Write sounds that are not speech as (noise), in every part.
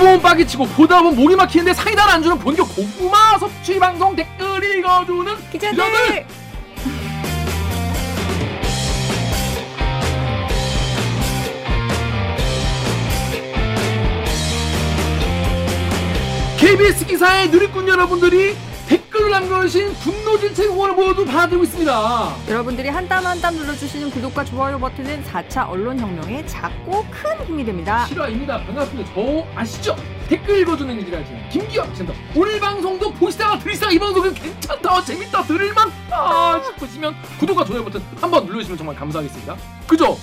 보면 빠기치고 보다 보면 목이 막히는데 사이다를 안 주는 본격 고구마 섭취 방송 댓글 읽어주는 기자들. 기자들. KBS 기사의 누리꾼 여러분들이 댓글을 남겨주신 분노질책 응원을 모두 받아들고 있습니다. 여러분들이 한 땀 한 땀 눌러주시는 구독과 좋아요 버튼은 4차 언론혁명에 작고 큰 힘이 됩니다. 실화입니다. 반갑습니다. 저 아시죠? 댓글 읽어주는 일이라지. 김기현 센터. 오늘 방송도 보시다가 들으시다가 이 방송은 괜찮다, 재밌다, 들을만다 싶으시면 구독과 좋아요 버튼 한번 눌러주시면 정말 감사하겠습니다. 그죠?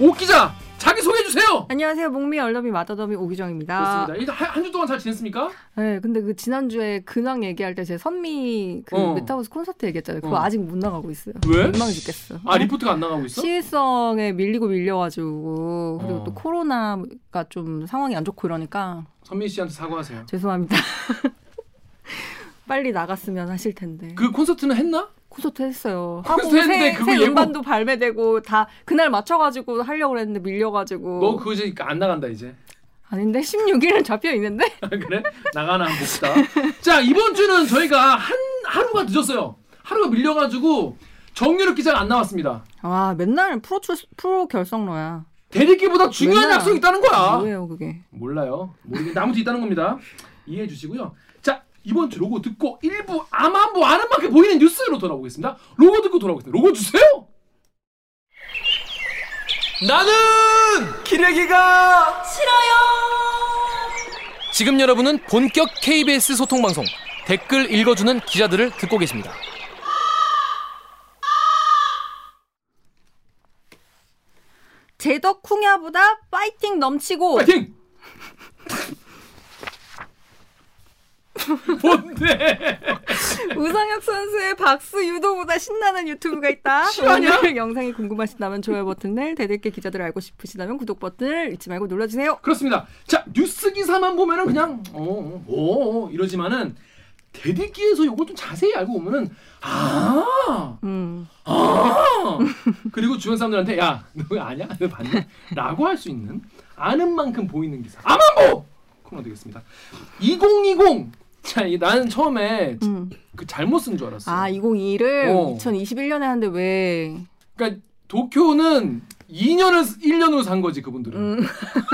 오 기자 자기 소개해 주세요. 안녕하세요. 목미 얼더미 마더더미 오기정입니다. 그렇습니다. 한주 동안 잘 지냈습니까? 네, 근데 그 지난주에 근황 얘기할 때 제 선미 그 어. 메타버스 콘서트 얘기했잖아요. 그거 어. 아직 못 나가고 있어요. 왜? 민망해 죽겠어. 아 리포트가 안 나가고 있어? 시일성에 밀리고 밀려가지고 그리고 어. 또 코로나가 좀 상황이 안 좋고 이러니까 선민 씨한테 사과하세요. 죄송합니다. (laughs) 빨리 나갔으면 하실 텐데. 그 콘서트는 했나? 콘서트 했어요. 하고 새, 새 예고- 음반도 발매되고 다 그날 맞춰가지고 하려고 했는데 밀려가지고 너 그거 이제 안 나간다 이제. 아닌데 16일은 잡혀 있는데 (laughs) 그래? 나가나 봅시다. 자 이번 주는 저희가 한 하루가 늦었어요. 하루가 밀려가지고 정유럽 기자가 안 나왔습니다. 아 맨날 프로 출 프로 결성러야. 대리기보다 중요한 맨날. 약속이 있다는 거야. 뭐예요 그게? 몰라요. 모르겠는데 아무튼 있다는 겁니다. 이해해 주시고요. 자 이번 주 로고 듣고 일부 아마뭐 아는 만큼 보이는 뉴스로 돌아오겠습니다. 로고 듣고 돌아오겠습니다. 로고 주세요. 나는 기레기가 지금 여러분은 본격 KBS 소통 방송 댓글 읽어주는 기자들을 듣고 계십니다. 제덕 쿵야보다 파이팅 넘치고 파이팅. 뭔데? 우상혁 선수의 박수 유도보다 신나는 유튜브가 있다. 오늘 영상이 궁금하시다면 좋아요 버튼을 대들게 기자들 알고 싶으시다면 구독 버튼을 잊지 말고 눌러주세요. 그렇습니다. 자 뉴스 기사만 보면은 그냥 어, 어, 어 이러지만은 대디기에서 요걸 좀 자세히 알고 보면은 아, 음. 아 그리고 주변 사람들한테 야 너 아냐, 너 봤냐? 라고 할 수 있는 아는 만큼 보이는 기사 아만보 코너 되겠습니다. 2020 자, 이 나는 처음에 음. 그 잘못 쓴 줄 알았어. 아 2021을 어. 2021년에 하는데 왜? 그러니까 도쿄는 2년을 1년으로 산 거지 그분들은. 음.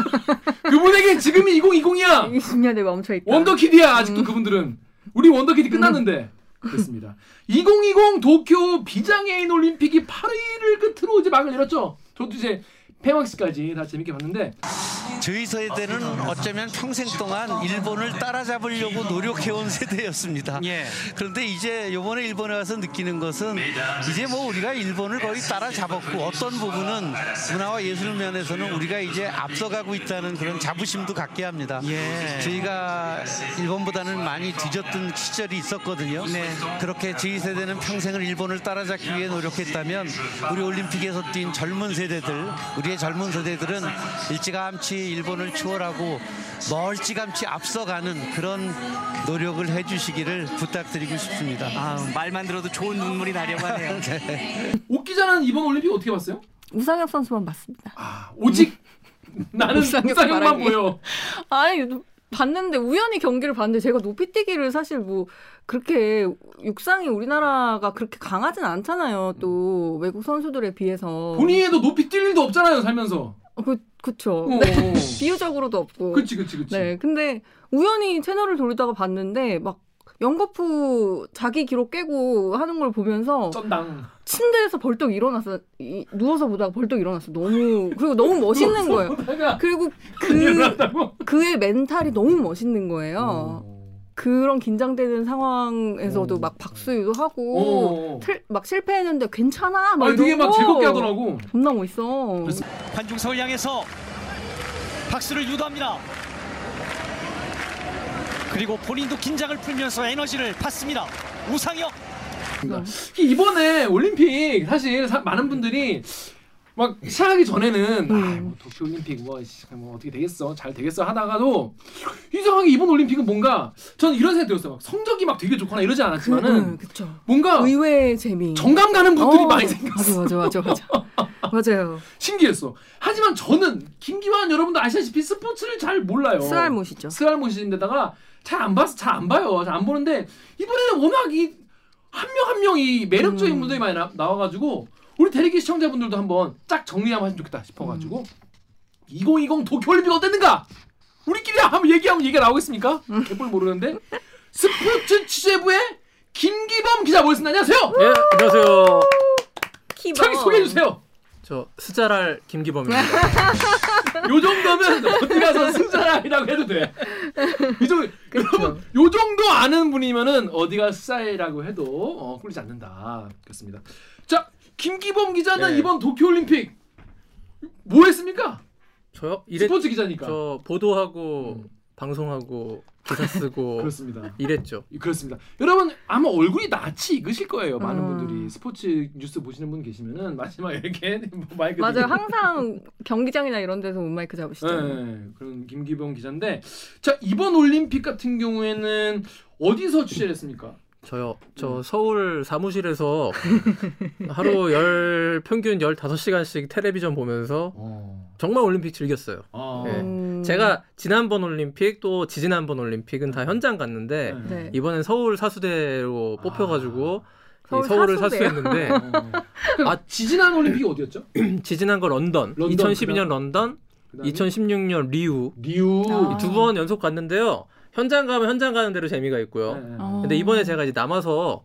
(laughs) 그분에게 지금이 2020이야. 20년에 멈춰 있다. 원더키드야 아직도 음. 그분들은 우리 원더키드 끝났는데 그렇습니다 2020 도쿄 비장애인 올림픽이 8일을 끝으로 이제 막을 내렸죠 저도 이제 폐막식까지 다 재밌게 봤는데 저희 세대는 어쩌면 평생 동안 일본을 따라잡으려고 노력해온 세대였습니다. 예. 그런데 이제 이번에 일본에 와서 느끼는 것은 이제 뭐 우리가 일본을 거의 따라잡았고 어떤 부분은 문화와 예술 면에서는 우리가 이제 앞서가고 있다는 그런 자부심도 갖게 합니다. 예. 저희가 일본보다는 많이 뒤졌던 시절이 있었거든요. 네. 그렇게 저희 세대는 평생을 일본을 따라잡기 위해 노력했다면 우리 올림픽에서 뛴 젊은 세대들, 우리의 젊은 세대들은 일찌감치 일본을 추월하고 멀찌감치 앞서가는 그런 노력을 해주시기를 부탁드리고 싶습니다. 아, 말만 들어도 좋은 눈물이 나려고 하네요. (laughs) 옥 기자는 이번 올림픽 어떻게 봤어요? 우상혁 선수만 봤습니다. 아 오직 (laughs) 나는 우상혁 우상혁만. 보여 (laughs) 아니 봤는데 우연히 경기를 봤는데 제가 높이뛰기를 사실 뭐 그렇게 육상이 우리나라가 그렇게 강하진 않잖아요. 또 외국 선수들에 비해서. 본인도 높이 뛸 일도 없잖아요 살면서 어, 그 그쵸. 어, 네. 어. (laughs) 비유적으로도 없고. 그치 그치 그치 네. 근데 우연히 채널을 돌리다가 봤는데 막 영거푸 자기 기록 깨고 하는 걸 보면서 쩐당 침대에서 벌떡 일어났어. 이, 누워서 보다가 벌떡 일어났어. 너무 그리고 너무 (laughs) 멋있는 거예요. 그리고 (laughs) 그? 그의 멘탈이 너무 멋있는 거예요. 어. 그런 긴장되는 상황에서도 오. 막 박수도 하고 어. 틀- 막 실패했는데 괜찮아 막 아니 되게 막 즐겁게 하더라고 존나 멋있어. 관중석을 향해서 박수를 유도합니다. 그리고 본인도 긴장을 풀면서 에너지를 받습니다. 우상혁 이번에 올림픽 사실 사- 많은 분들이 막 시작하기 전에는 아, 음. 뭐 도쿄 올림픽 뭐, 씨, 뭐 어떻게 되겠어 잘 되겠어 하다가도 이상하게 이번 올림픽은 뭔가 저는 이런 생각 들었어요 막 성적이 막 되게 좋거나 이러지 않았지만은 응, 그쵸. 뭔가 의외의 재미. 정감 가는 분들이 어, 많이 생겼어 맞아 맞아 맞아 맞아. (laughs) 맞아요. 신기했어. 하지만 저는 김기환 여러분도 아시다시피 스포츠를 잘 몰라요. 쓰알못이죠. 쓰알못인데다가 잘 안 봐서 잘 안 봐요. 잘 안 보는데 이번에는 워낙 이 한 명한 명이 매력적인 음. 분들이 많이 나, 나와가지고 우리 대리기 시청자분들도 한번 짝 정리 한번 했으면 좋겠다 싶어가지고 음. 2020 도쿄올림픽 어땠는가? 우리끼리 한번 얘기하면 얘기가 나오겠습니까? 음. 개뿔 모르는데 스포츠 취재부의 김기범 기자 모셨습니다. 안녕하세요. 예, 안녕하세요. 키버. 자기 소개해 주세요. 저 스자랄 김기범입니다. (laughs) 요 정도면 어디 가서 승자라고 해도 돼. 이 정도, 여러분, 요 정도 아는 분이면은 어디가 스타일이라고 해도 어, 꿀리지 않는다. 그렇습니다. 자, 김기범 기자는 네. 이번 도쿄올림픽 뭐 했습니까? 저요? 이래 스포츠 기자니까. 저 보도하고 음. 방송하고 기사 쓰고 (laughs) 그렇습니다. 이랬죠. 그렇습니다. 여러분 아마 얼굴이 낯이 익으실 거예요. 많은 음. 분들이 스포츠 뉴스 보시는 분 계시면은 마지막에 이렇게 (laughs) 마이크 맞아요. 항상 경기장이나 이런 데서 온마이크 잡으시잖아요. 네, 그런 김기범 기자인데 자 이번 올림픽 같은 경우에는 어디서 취재를 했습니까? 저요. 음. 저 서울 사무실에서 (laughs) 하루 열 평균 15시간씩 텔레비전 보면서 정말 올림픽 즐겼어요. 아, 네. 음. 제가 지난번 올림픽 또 지지난번 올림픽은 다 현장 갔는데 네. 네. 이번엔 서울 사수대로 뽑혀가지고 이 서울 서울을 사수대요? 사수했는데 아 지지난 올림픽이 어디였죠? (clears throat) 지지난 거 런던, 런던, 2012년 런던, 그다음에 2016년 리우 리우 아. 두번 연속 갔는데요. 현장 가면 현장 가는 대로 재미가 있고요. 네, 네. 어. 근데 이번에 제가 이제 남아서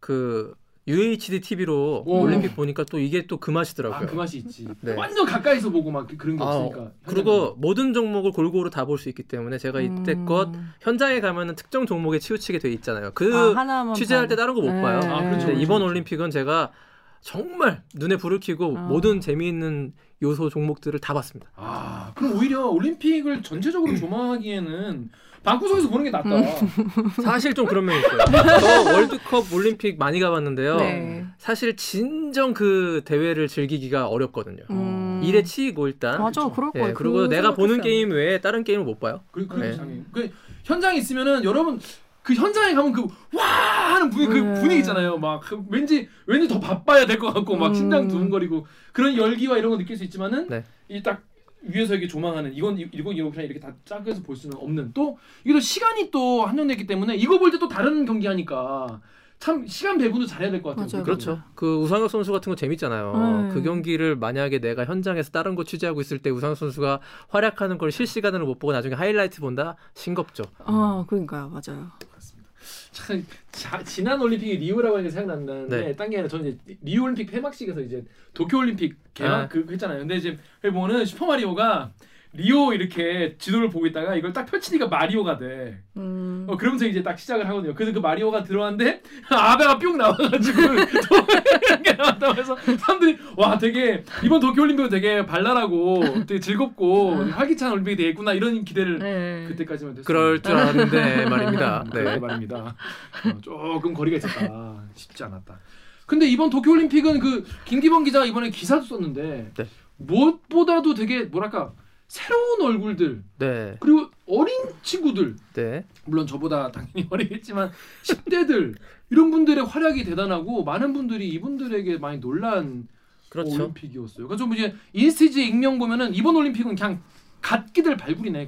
그 UHD TV로 오. 올림픽 보니까 또 이게 또 그 맛이더라고요. 아, 그 맛이 있지. 네. 완전 가까이서 보고 막 그런 게 아, 없으니까. 그리고 모든 종목을 골고루 다 볼 수 있기 때문에 제가 이때껏 음. 현장에 가면은 특정 종목에 치우치게 돼 있잖아요. 그 아, 하나만 취재할 때 봐도. 다른 거못 네. 봐요. 아, 그렇죠, 근데 그렇죠, 이번 그렇죠. 올림픽은 제가 정말 눈에 불을 켜고 아. 모든 재미있는 요소 종목들을 다 봤습니다. 아 그럼 오히려 올림픽을 전체적으로 (clears throat) 조망하기에는 방구석에서 보는 게 낫다. 사실 좀 그런 면이 있어요. (laughs) 저 월드컵 올림픽 많이 가봤는데요. 네. 사실 진정 그 대회를 즐기기가 어렵거든요. 음. 일에 치이고 일단. 맞아, 그럴 예, 거예요. 그리고 그 내가 보는. 게임 외에 다른 게임을 못 봐요. 그, 그, 네. 그, 그 현장에 있으면은 여러분 그 현장에 가면 그 와 하는 분위 그 네. 분위기 있잖아요. 막 그 왠지 왠지 더 바빠야 될 것 같고 막 음. 심장 두근거리고 그런 열기와 이런 거 느낄 수 있지만은 네. 이딱 위에서 이렇게 조망하는 이건 이- 이건 이거 그냥 이렇게 다 짝해서 볼 수는 없는 또 이게 또 시간이 또 한정됐기 때문에 이거 볼 때 또 다른 경기 하니까 참 시간 배분도 잘해야 될 것 같아요. 맞아요. 그렇죠. 그 우상혁 선수 같은 거 재밌잖아요. 네. 그 경기를 만약에 내가 현장에서 다른 거 취재하고 있을 때 우상혁 선수가 활약하는 걸 실시간으로 못 보고 나중에 하이라이트 본다? 싱겁죠. 아, 그러니까요. 맞아요. 참 자, 지난 올림픽이 리우라고 하니까 생각난다는데 네. 딴게 아니라 저는 이제 리우 올림픽 폐막식에서 이제 도쿄 올림픽 개막 아. 그 했잖아요. 근데 이제 보면은 슈퍼 마리오가 리오 이렇게 지도를 보고 있다가 이걸 딱 펼치니까 마리오가 돼. 음. 어, 그러면서 이제 딱 시작을 하거든요. 그래서 그 마리오가 들어왔는데 (laughs) 아베가 뿅 나와가지고 (laughs) 이렇게 나왔다고 해서 사람들이 와 되게 이번 도쿄올림픽은 되게 발랄하고 되게 즐겁고 활기찬 올림픽이 되겠구나 이런 기대를 네. 그때까지만 됐어요. 그럴 줄 알았는데 (laughs) 말입니다. 네. 네. 말입니다. 어, 조금 거리가 있었다. 쉽지 않았다. 근데 이번 도쿄올림픽은 그 김기범 기자가 이번에 기사도 썼는데 네. 무엇보다도 되게 뭐랄까 새로운 얼굴들 네. 그리고 어린 친구들 네. 물론 저보다 당연히 (laughs) 어리겠지만 10대들 이런 분들의 활약이 대단하고 많은 분들이 이분들에게 많이 놀란 그렇죠. 올림픽이었어요. 그래서 좀 이제 인스티지 익명 보면은 이번 올림픽은 그냥 갓기들 발굴이네.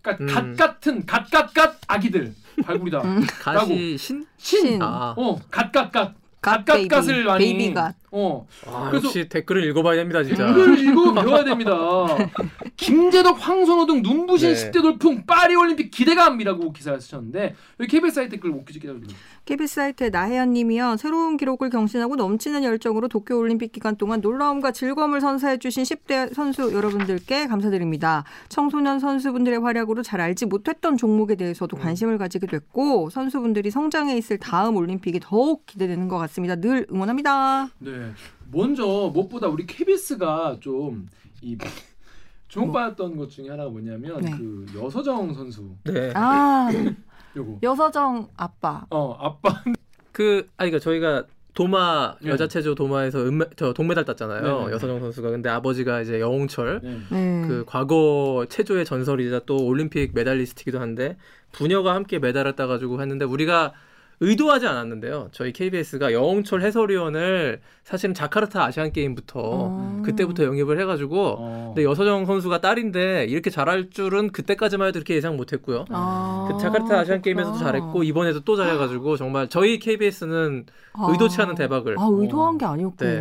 그러니까 갓 음. 같은 갓갓갓 아기들 발굴이다. god이 신? 신. 신. 아, 어, 갓갓갓. 갓 갓갓갓을. 많이. baby god. 어, 아 그래서- 역시 댓글을 읽어봐야 됩니다 진짜. 댓글 읽고 배워야 됩니다. 김재덕, 황선호 등 눈부신 네. 10대 돌풍 파리 올림픽 기대감이라고 기사를 쓰셨는데 여기 KBS 사이트 댓글 옥규지 기자 좀. KBS 사이트의 나혜연 님이요. 새로운 기록을 경신하고 넘치는 열정으로 도쿄 올림픽 기간 동안 놀라움과 즐거움을 선사해 주신 10대 선수 여러분들께 감사드립니다. 청소년 선수분들의 활약으로 잘 알지 못했던 종목에 대해서도 관심을 가지게 됐고 선수분들이 성장해 있을 다음 올림픽이 더욱 기대되는 것 같습니다. 늘 응원합니다. 네. 먼저 무엇보다 우리 KBS가 좀이 주목받았던 것 중에 하나가 뭐냐면 네. 그 여서정 선수 네. 아 (coughs) 요거 여서정 아빠. 어 아빠 그 아니 그러니까 저희가 도마 네. 여자 체조 도마에서 은메, 저 동메달 땄잖아요. 네. 여서정 선수가 근데 아버지가 이제 영홍철 네. 네. 그 과거 체조의 전설이자 또 올림픽 메달리스트이기도 한데 부녀가 함께 메달을 따가지고 했는데 우리가 의도하지 않았는데요. 저희 KBS가 여홍철 해설위원을 사실은 자카르타 아시안 게임부터 어. 그때부터 영입을 해가지고 어. 근데 여서정 선수가 딸인데 이렇게 잘할 줄은 그때까지만 해도 이렇게 예상 못했고요. 아, 그 자카르타 아시안 그렇구나. 게임에서도 잘했고 이번에도 또 잘해가지고 정말 저희 KBS는 아. 의도치 않은 대박을. 아 의도한 게 아니었군요. 네.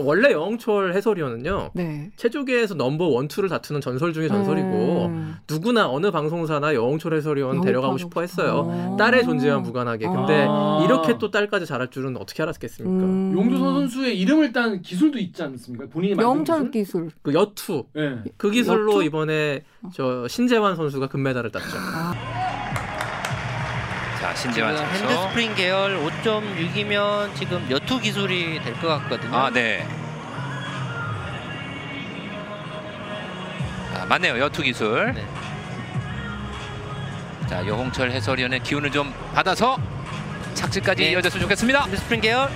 어. 원래 여홍철 해설위원은요 네. 체조계에서 넘버 원 투를 다투는 전설 중에 전설이고 음. 누구나 어느 방송사나 여홍철 해설위원 데려가고 싶어 했어요. 싶어. 딸의 존재와 무관하게. 근데 아. 이렇게 또 딸까지 잘할 줄은 어떻게 알았겠습니까? 음. 용조선 선수의 이름을 딴 기술도 있지 않습니까? 본인이 만든 영철 기술? 기술. 그 여투 예. 그 기술로 여투? 이번에 저 신재환 선수가 금메달을 땄죠. 자 지금 신재환 선수. 핸드 스프링 계열 5.6이면 지금 여투 기술이 될 것 같거든요. 아 네. 아, 맞네요 여투 기술. 네. 자 여홍철 해설위원의 기운을 좀 받아서 착지까지 네. 이어졌으면 좋겠습니다. 핸드 스프링 계열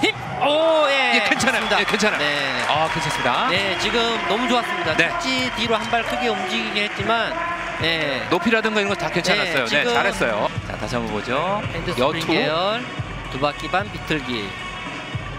힘! 오, 예. 예, 괜찮아요. 예, 괜찮아요. 네. 아 괜찮습니다. 네, 지금 너무 좋았습니다. 네. 착지 뒤로 한 발 크게 움직이긴 했지만 네. 높이라든가 이런 거 다 괜찮았어요. 네, 네, 잘했어요. 자 다시 한번 보죠. 여투. 계열 두 바퀴 반 비틀기.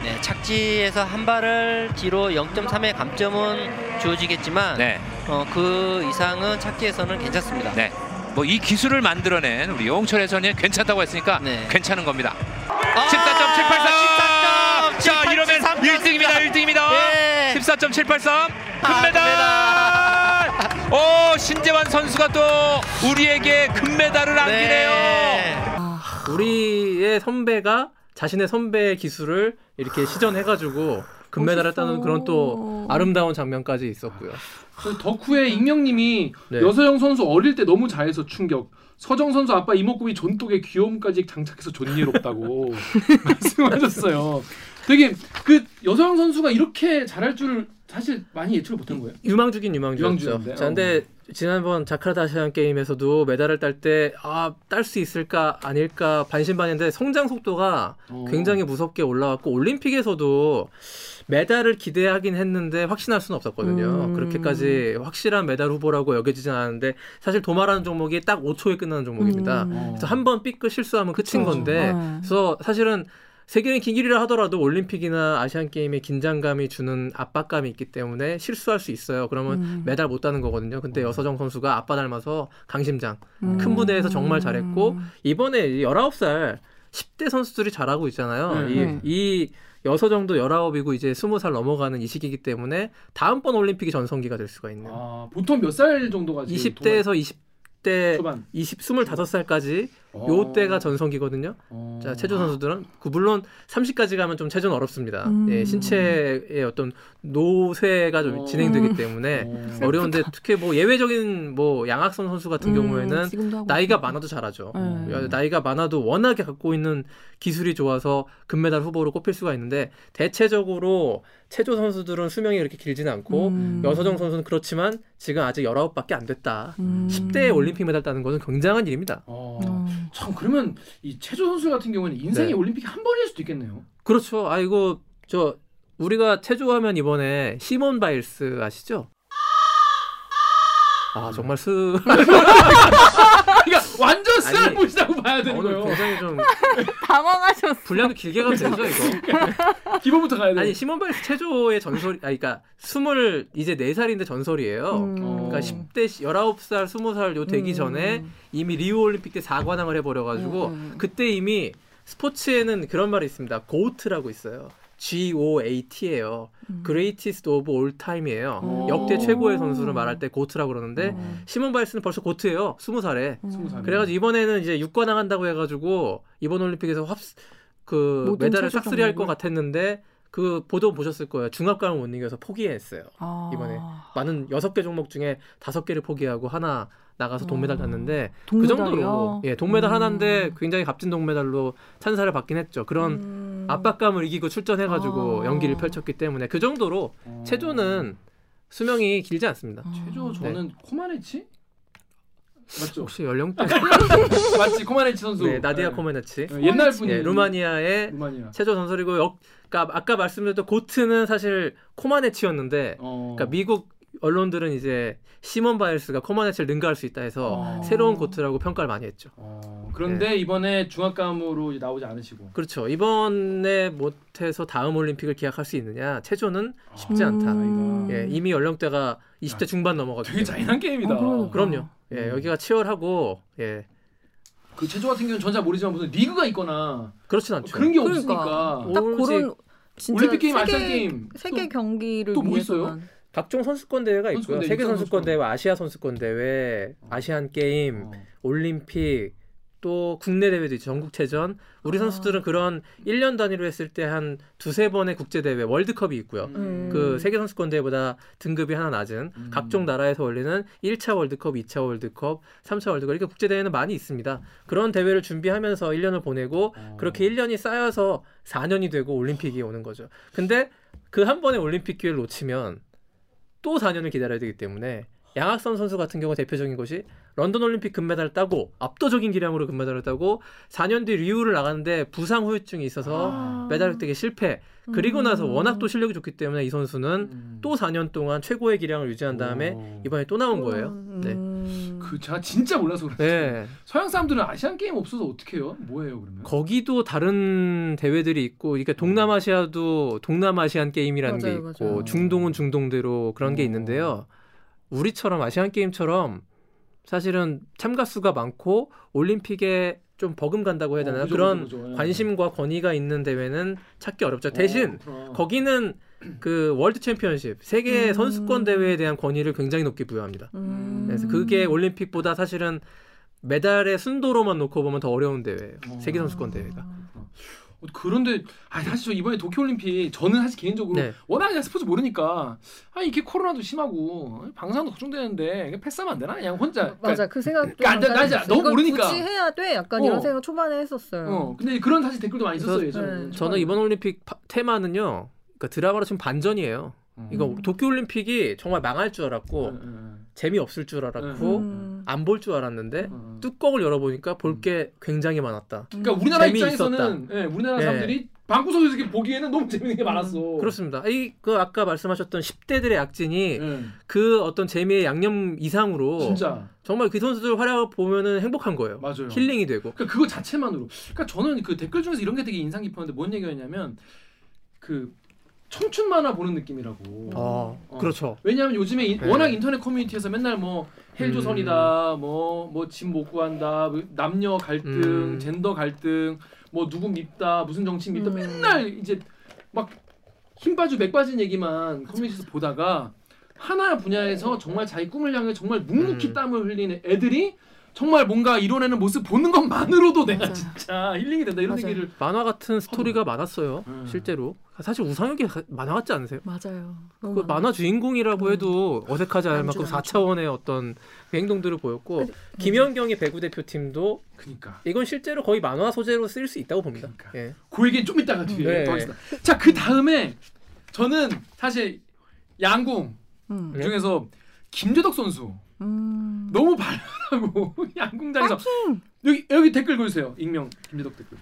네, 착지에서 한 발을 뒤로 0.3의 감점은 주어지겠지만 네, 어, 그 이상은 착지에서는 괜찮습니다. 네. 뭐 이 기술을 만들어낸 우리 여홍철 해설위원 괜찮다고 했으니까 네. 괜찮은 겁니다. 아, 14.783. 14.783. 자 이러면 1등입니다. 1등입니다. 예. 14.783 아, 금메달. 오 신재환 선수가 또 우리에게 금메달을 안기네요. 네. 우리의 선배가 자신의 선배의 기술을 이렇게 시전해가지고 금메달을 멋있어. 따는 그런 또 아름다운 장면까지 있었고요. 그 덕후의 익명님이 네. 여서영 선수 어릴 때 너무 잘해서 충격. 서정 선수 아빠 이목구비 존독에 귀여움까지 장착해서 존예롭다고 (laughs) 말씀하셨어요. 되게 그 여서영 선수가 이렇게 잘할 줄을 사실 많이 예측을 못한 거예요. 유망주긴 유망주였죠. 자, 근데 지난번 자카르타 아시안 게임에서도 메달을 딸 때 아, 딸 수 있을까 아닐까 반신반의인데 성장 속도가 어. 굉장히 무섭게 올라왔고 올림픽에서도 메달을 기대하긴 했는데 확신할 수는 없었거든요. 음. 그렇게까지 확실한 메달 후보라고 여겨지진 않았는데 사실 도마라는 종목이 딱 5초에 끝나는 종목입니다. 음. 그래서 한 번 삐끗 실수하면 끝인 그쵸. 건데 네. 그래서 사실은 세계는 긴 길이라 하더라도 올림픽이나 아시안 게임에 긴장감이 주는 압박감이 있기 때문에 실수할 수 있어요. 그러면 음. 메달 못 따는 거거든요. 근데 여서정 선수가 아빠 닮아서 강심장 음. 큰 무대에서 정말 잘했고 이번에 19살 10대 선수들이 잘하고 있잖아요. 네. 이, 네. 이 여서정도 19이고 이제 20살 넘어가는 이 시기이기 때문에 다음번 올림픽이 전성기가 될 수가 있네요. 아, 보통 몇 살 정도가 지금 20대에서 20대 초반. 20, 25살까지 어. 요 때가 전성기거든요. 어. 자, 체조 선수들은 그 물론 30까지 가면 좀 체조는 어렵습니다. 음. 예, 신체의 어떤 노쇠가 좀 어. 진행되기 때문에 어. 어려운데 특히 뭐 예외적인 뭐 양학선 선수 같은 음, 경우에는 나이가. 많아도 잘하죠. 네. 야, 나이가 많아도 워낙에 갖고 있는 기술이 좋아서 금메달 후보로 꼽힐 수가 있는데 대체적으로 체조 선수들은 수명이 그렇게 길지는 않고 음. 여서정 선수는 그렇지만 지금 아직 19밖에 안 됐다. 음. 10대에 올림픽 메달 따는 것은 굉장한 일입니다. 어. 음. 참 그러면 이 체조 선수 같은 경우는 인생이 네. 올림픽 한 번일 수도 있겠네요. 그렇죠. 아 이거 저 우리가 체조하면 이번에 시몬 바일스 아시죠? 아 정말 스 그러니까 (laughs) (laughs) 완전 쓰라보시다고 봐야 되는 오늘 거예요. 굉장히 좀 (laughs) 당황하셨어. 분량도 길게 가도 되죠 이거. (laughs) 기본부터 가야 돼. 아니 시몬 바일스 체조의 전설이 아 그러니까 스물 이제 네 살인데 전설이에요. 음. 그러니까 10대 19살 20살 요 되기 음. 전에 이미 리우 올림픽 때 4관왕을 해버려 가지고 음. 그때 이미 스포츠에는 그런 말이 있습니다. 고트라고 있어요. G O A T예요. Greatest of all time이에요. 음. 역대 최고의 선수를 말할 때 고트라고 그러는데 음. 시몬 바이스는 벌써 고트예요. 20살에. 스무 살. 그래가지고 이번에는 이제 6관왕 한다고 해가지고 이번 올림픽에서 합, 그 메달을 체조 싹쓸이 할 것. 같았는데 그 보도 보셨을 거예요. 중압감을 못 이겨서 포기했어요. 아. 이번에 많은 여섯 개 종목 중에 다섯 개를 포기하고 하나 나가서 동메달 아. 땄는데 그 동메달이요? 정도로 예 동메달 음. 하나인데 굉장히 값진 동메달로 찬사를 받긴 했죠. 그런 음. 압박감을 이기고 출전해가지고 아. 연기를 펼쳤기 때문에 그 정도로 어. 체조는 수명이 길지 않습니다. 체조 저는 코마네치 맞죠? 혹시 연령대 (laughs) 맞지 코마네치 선수. 네, 나디아 네. 코메나치 어, 옛날 분이 예, 루마니아의 루마니아. 체조 전설이고 역, 그러니까 아까 말씀드렸던 고트는 사실 코마네치였는데 어. 그러니까 미국 언론들은 이제 시몬 바일스가 코마네치를 능가할 수 있다 해서 어. 새로운 고트라고 평가를 많이 했죠. 어. 그런데 이번에 중압감으로 나오지 않으시고. 그렇죠. 이번에 못해서 다음 올림픽을 기약할 수 있느냐? 체조는 쉽지 않다. 음. 예, 이미 연령대가 20대 중반 넘어가지고. 되게 잔인한 게임이다. 어. 그럼요. 예, 음. 여기가 치열하고 예, 그 체조 같은 경우는 전잘 모르지만 무슨 리그가 있거나 그렇진 않죠. 그런 게 그러니까. 없으니까. 딱 그런 진짜 올림픽 게임, 세계- 아시안 게임. 세계 또- 경기를 또 뭐 있어요? 각종 선수권 대회가 있고요. 선수권 세계 선수권. 대회, 아시아 선수권 대회, 아시안 게임, 어. 올림픽 또 국내 대회도 있죠. 전국체전. 우리 아. 선수들은 그런 1년 단위로 했을 때 한 두세 번의 국제 대회, 월드컵이 있고요. 음. 그 세계 선수권 대회보다 등급이 하나 낮은 음. 각종 나라에서 열리는 1차 월드컵, 2차 월드컵, 3차 월드컵 이렇게 국제 대회는 많이 있습니다. 그런 대회를 준비하면서 1년을 보내고 어. 그렇게 1년이 쌓여서 4년이 되고 올림픽이 오는 거죠. 근데 그 한 번의 올림픽 기회를 놓치면 또 4년을 기다려야 되기 때문에 양학선 선수 같은 경우 대표적인 것이 런던 올림픽 금메달을 따고 압도적인 기량으로 금메달을 따고 4년 뒤 리우를 나가는데 부상 후유증이 있어서 아. 메달 획득에 실패. 그리고 나서 음. 워낙 또 실력이 좋기 때문에 이 선수는 음. 또 4년 동안 최고의 기량을 유지한 다음에 오. 이번에 또 나온 거예요. 네. 음. 그 제가 진짜 몰라서 그래요. 네. 서양 사람들은 아시안 게임 없어서 어떻게 해요? 뭐예요 그러면? 거기도 다른 대회들이 있고 이게 동남아시아도 동남아시안 게임이라는 게 맞아요, 있고 맞아요. 중동은 중동대로 그런 게 어. 있는데요. 우리처럼 아시안 게임처럼 사실은 참가 수가 많고 올림픽에 좀 버금간다고 해야 되나 어, 그런 그죠, 그죠. 예. 관심과 권위가 있는 대회는 찾기 어렵죠. 대신 어, 그렇구나. 거기는 그 월드 챔피언십 세계 음. 선수권 대회에 대한 권위를 굉장히 높게 부여합니다. 음. 그래서 그게 올림픽보다 사실은 메달의 순도로만 놓고 보면 더 어려운 대회예요. 어. 세계 선수권 대회가. 어, 그런데 아 사실 저 이번에 도쿄올림픽 저는 사실 개인적으로 네. 워낙 그냥 스포츠 모르니까 아 이게 코로나도 심하고 방사도 걱정되는데 그냥 패스하면 안 되나 그냥 혼자 맞아 그 생각도 그러니까 나 잠깐 너무 모르니까. 굳이 해야 돼 약간 어. 이런 생각 초반에 했었어요. 어 근데 그런 사실 댓글도 많이 있었어요 예전에 네. 저는 이번 올림픽 파- 테마는요. 그러니까 드라마로 치면 반전이에요. 음. 이거 도쿄 올림픽이 정말 망할 줄 알았고 응, 응, 재미 없을 줄 알았고 음. 안볼 줄 알았는데 응. 뚜껑을 열어보니까 볼 게 굉장히 많았다. 그러니까 우리나라 입장에서는 예, 우리나라 예. 사람들이 방구석에서 이렇게 보기에는 너무 재밌는 게 많았어. 그렇습니다. 이 그 아까 말씀하셨던 10대들의 악진이 예, 그 어떤 재미의 양념 이상으로 진짜 정말 그 선수들 활약을 보면은 행복한 거예요. 맞아요. 힐링이 되고. 그러니까 그거 자체만으로. 그러니까 저는 그 댓글 중에서 이런 게 되게 인상 깊었는데 뭔 얘기였냐면 그 청춘 만화 보는 느낌이라고. 어, 어. 그렇죠. 왜냐하면 요즘에 인- 네. 워낙 인터넷 커뮤니티에서 맨날 뭐 헬조선이다, 음. 뭐뭐 집 못 구한다, 뭐 남녀 갈등, 음. 젠더 갈등, 뭐 누구 밉다, 무슨 정치 밉다, 음. 맨날 이제 막 힘 빠지고 맥 빠진 얘기만 커뮤니티에서 보다가 하나 분야에서 정말 자기 꿈을 향해 정말 묵묵히 음. 땀을 흘리는 애들이 정말 뭔가 이뤄내는 모습 보는 것만으로도 내가 맞아. 진짜 힐링이 된다 이런 맞아요. 얘기를 만화 같은 스토리가 많았어요. 음. 실제로. 사실 우상혁이 가- 만화 같지 않으세요? 맞아요. 그 만화 주인공이라고 음. 해도 어색하지 않을 만큼 남주, 남주. 4차원의 어떤 그 행동들을 보였고 근데- 김연경이 배구 대표팀도 그니까 이건 실제로 거의 만화 소재로 쓰일 수 있다고 봅니다. 그러니까. 예. 그 얘기 좀 이따가 뒤에 네. 더 있어. 자그 다음에 저는 사실 양궁 음. 네. 중에서 김재덕 선수 음. 너무 발랄하고 (laughs) 양궁장에서 파이팅! 여기 여기 댓글 보세요 익명 김재덕 댓글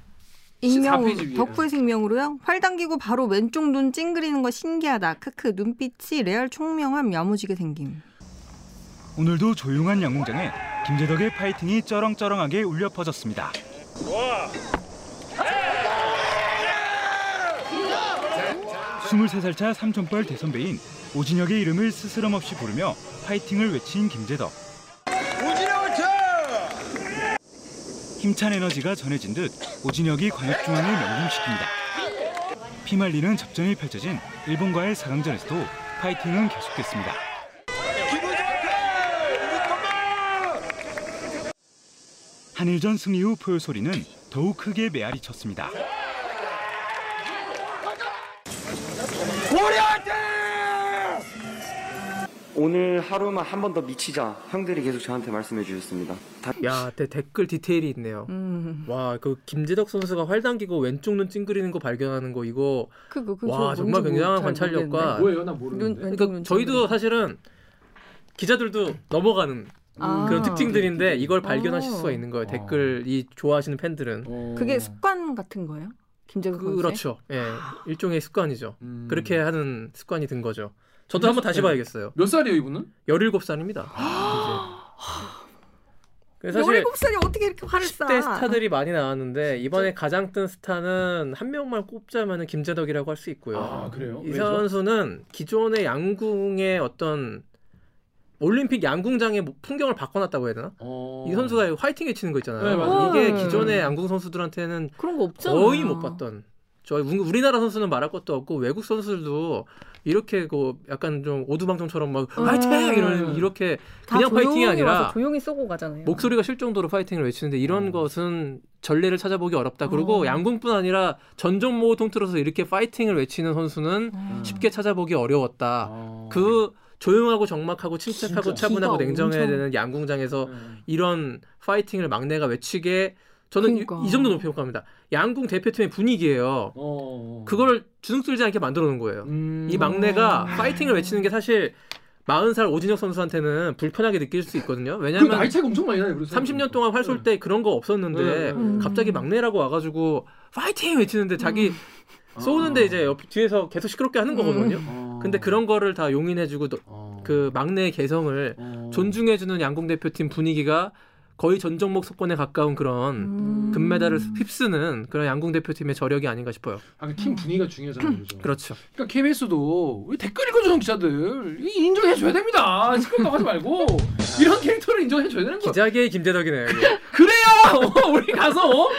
14페이지 위에. 익명 덕후의 익명으로요. 활 당기고 바로 왼쪽 눈 찡그리는 거 신기하다. 크크 눈빛이 레알 총명함 야무지게 생김. 오늘도 조용한 양궁장에 김재덕의 파이팅이 쩌렁쩌렁하게 울려 퍼졌습니다. 23살 차 삼촌뻘 대선배인 오진혁의 이름을 스스럼 없이 부르며 파이팅을 외친 김재덕. 힘찬 에너지가 전해진 듯 오진혁이 광역중앙을 명중시킵니다. 피말리는 접전이 펼쳐진 일본과의 4강전에서도 파이팅은 계속됐습니다. 한일전 승리 후 포효 소리는 더욱 크게 메아리 쳤습니다. 오늘 하루만 한 번 더 미치자 형들이 계속 저한테 말씀해 주셨습니다. 다- 야, 대- 댓글 디테일이 있네요. 음. 와, 그 김재덕 선수가 활 당기고 왼쪽 눈 찡그리는 거 발견하는 거 이거 그거 그 와, 정말 굉장한 관찰력과 뭐예요 나 모르는데 눈- 그러니까 저희도 사실은 기자들도 넘어가는 아. 그런 특징들인데 이걸 발견하실 어. 수가 있는 거예요. 어. 댓글 이 좋아하시는 팬들은 어. 그게 습관 같은 거예요? 김재국 선수. 그렇죠. 예, 일종의 습관이죠. 음. 그렇게 하는 습관이 든 거죠. 저도 한번 다시 네. 봐야겠어요. 몇 살이에요 이분은? 17살입니다. (gasps) 그래서 사실 17살이 어떻게 이렇게 화를 쏴? 10대 스타들이 많이 나왔는데 이번에 가장 뜬 스타는 한 명만 꼽자면 김재덕이라고 할 수 있고요. 아, 그래요? 이 왜죠? 선수는 기존의 양궁의 어떤 올림픽 양궁장의 뭐 풍경을 바꿔놨다고 해야 되나? 어. 이 선수가 화이팅 외치는 거 있잖아요. 네, 맞아요. 이게 음. 기존의 양궁 선수들한테는 그런 거 없잖아. 거의 못 봤던. 저희 우- 우리나라 선수는 말할 것도 없고 외국 선수들도 이렇게 그 약간 좀 오두방정처럼 막 음. 화이팅 이런 이렇게 다 그냥 파이팅이 아니라 조용히 쏘고 가잖아요. 목소리가 쉴 정도로 파이팅을 외치는데 이런 어. 것은 전례를 찾아보기 어렵다. 그리고 어. 양궁뿐 아니라 전 종목을 통틀어서 이렇게 파이팅을 외치는 선수는 음. 쉽게 찾아보기 어려웠다. 어. 그 조용하고 정막하고 침착하고 진짜. 차분하고 냉정해야 엄청- 되는 양궁장에서 네. 이런 파이팅을 막내가 외치게 저는 이- 그러니까. 이, 정도 높이 평가합니다. 양궁 대표팀의 분위기예요. 어. 그걸 주눅들지 않게 만들어 놓은 거예요. 음. 이 막내가 파이팅을 외치는 게 사실 40살 오진혁 선수한테는 불편하게 느낄 수 있거든요. 그 왜냐하면 나이 차이가 엄청 많이 나요. 그래서 30년 동안 활 쏠때 그런 거 없었는데 네, 네, 네. 갑자기 막내라고 와가지고 파이팅 외치는데 자기 아. 쏘는데 이제 옆 뒤에서 계속 시끄럽게 하는 거거든요. 어. 근데 그런 거를 다 용인해주고 너- 어. 그 막내의 개성을 어. 존중해주는 양궁 대표팀 분위기가 거의 전 종목 석권에 가까운 그런 음. 금메달을 휩쓰는 그런 양궁 대표팀의 저력이 아닌가 싶어요. 아, 그팀 분위기가 중요하잖아요. 그죠? 그렇죠. 그러니까 KBS도 우리 댓글 읽어주는 기자들 이 인정해 줘야 됩니다. 시끄럽다고 하지 말고 이런 캐릭터를 인정해 줘야 되는 거야. 기자계의 김재덕이네요. 이게. (laughs) 그래야 어, (laughs) 우리 가서 어?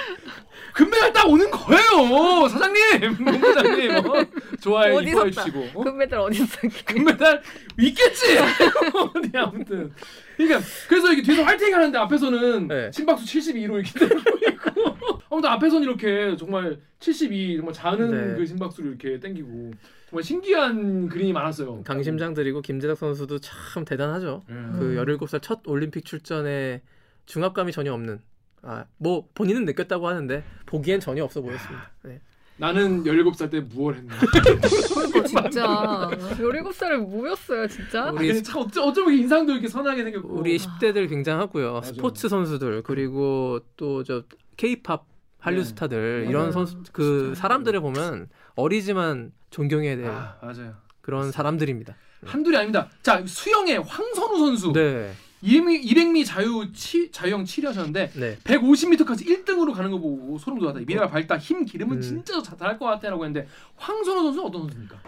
금메달 딱 오는 거예요, 사장님, (laughs) 본부장님. 어? 좋아요, 이뻐해 따? 주시고. 어? 금메달 어디서 금메달 있겠지. 어디 아무튼. 그러니까 그래서 이게 뒤에서 화이팅 하는데 앞에서는 네. 심박수 72로 이렇게 있고. (laughs) 아무튼 앞에서는 이렇게 정말 72 정말 자는 네. 그 심박수를 이렇게 땡기고 정말 신기한 그림이 많았어요. 강심장들이고 김재덕 선수도 참 대단하죠. 음. 그 17살 첫 올림픽 출전에 중압감이 전혀 없는. 아, 뭐 본인은 느꼈다고 하는데 보기엔 전혀 없어 보였습니다. 네. 나는 17살 때 무얼 했나. 그러니까 진짜 17살에 뭐였어요 진짜? 아, 우리 참 어쩌, 어쩌면 인상도 이렇게 선하게 생겼고. 우리 10대들 굉장하고요. 맞아. 스포츠 선수들 그리고 또저 K-팝 한류 네. 스타들 맞아요. 이런 선수 그 사람들을 보면 어리지만 존경해야 될 아, 맞아요. 그런 사람들입니다. 한둘이 아닙니다. 자, 수영의 황선우 선수. 네. 200미, 200미 자유 치, 자유형 7위 하셨는데 네. 150m까지 1등으로 가는 거 보고 소름 돋았다. 미래가 밝다. 힘 기르면 음. 진짜 잘할 것 같아라고 했는데 황선우 선수 는 어떤 선수입니까?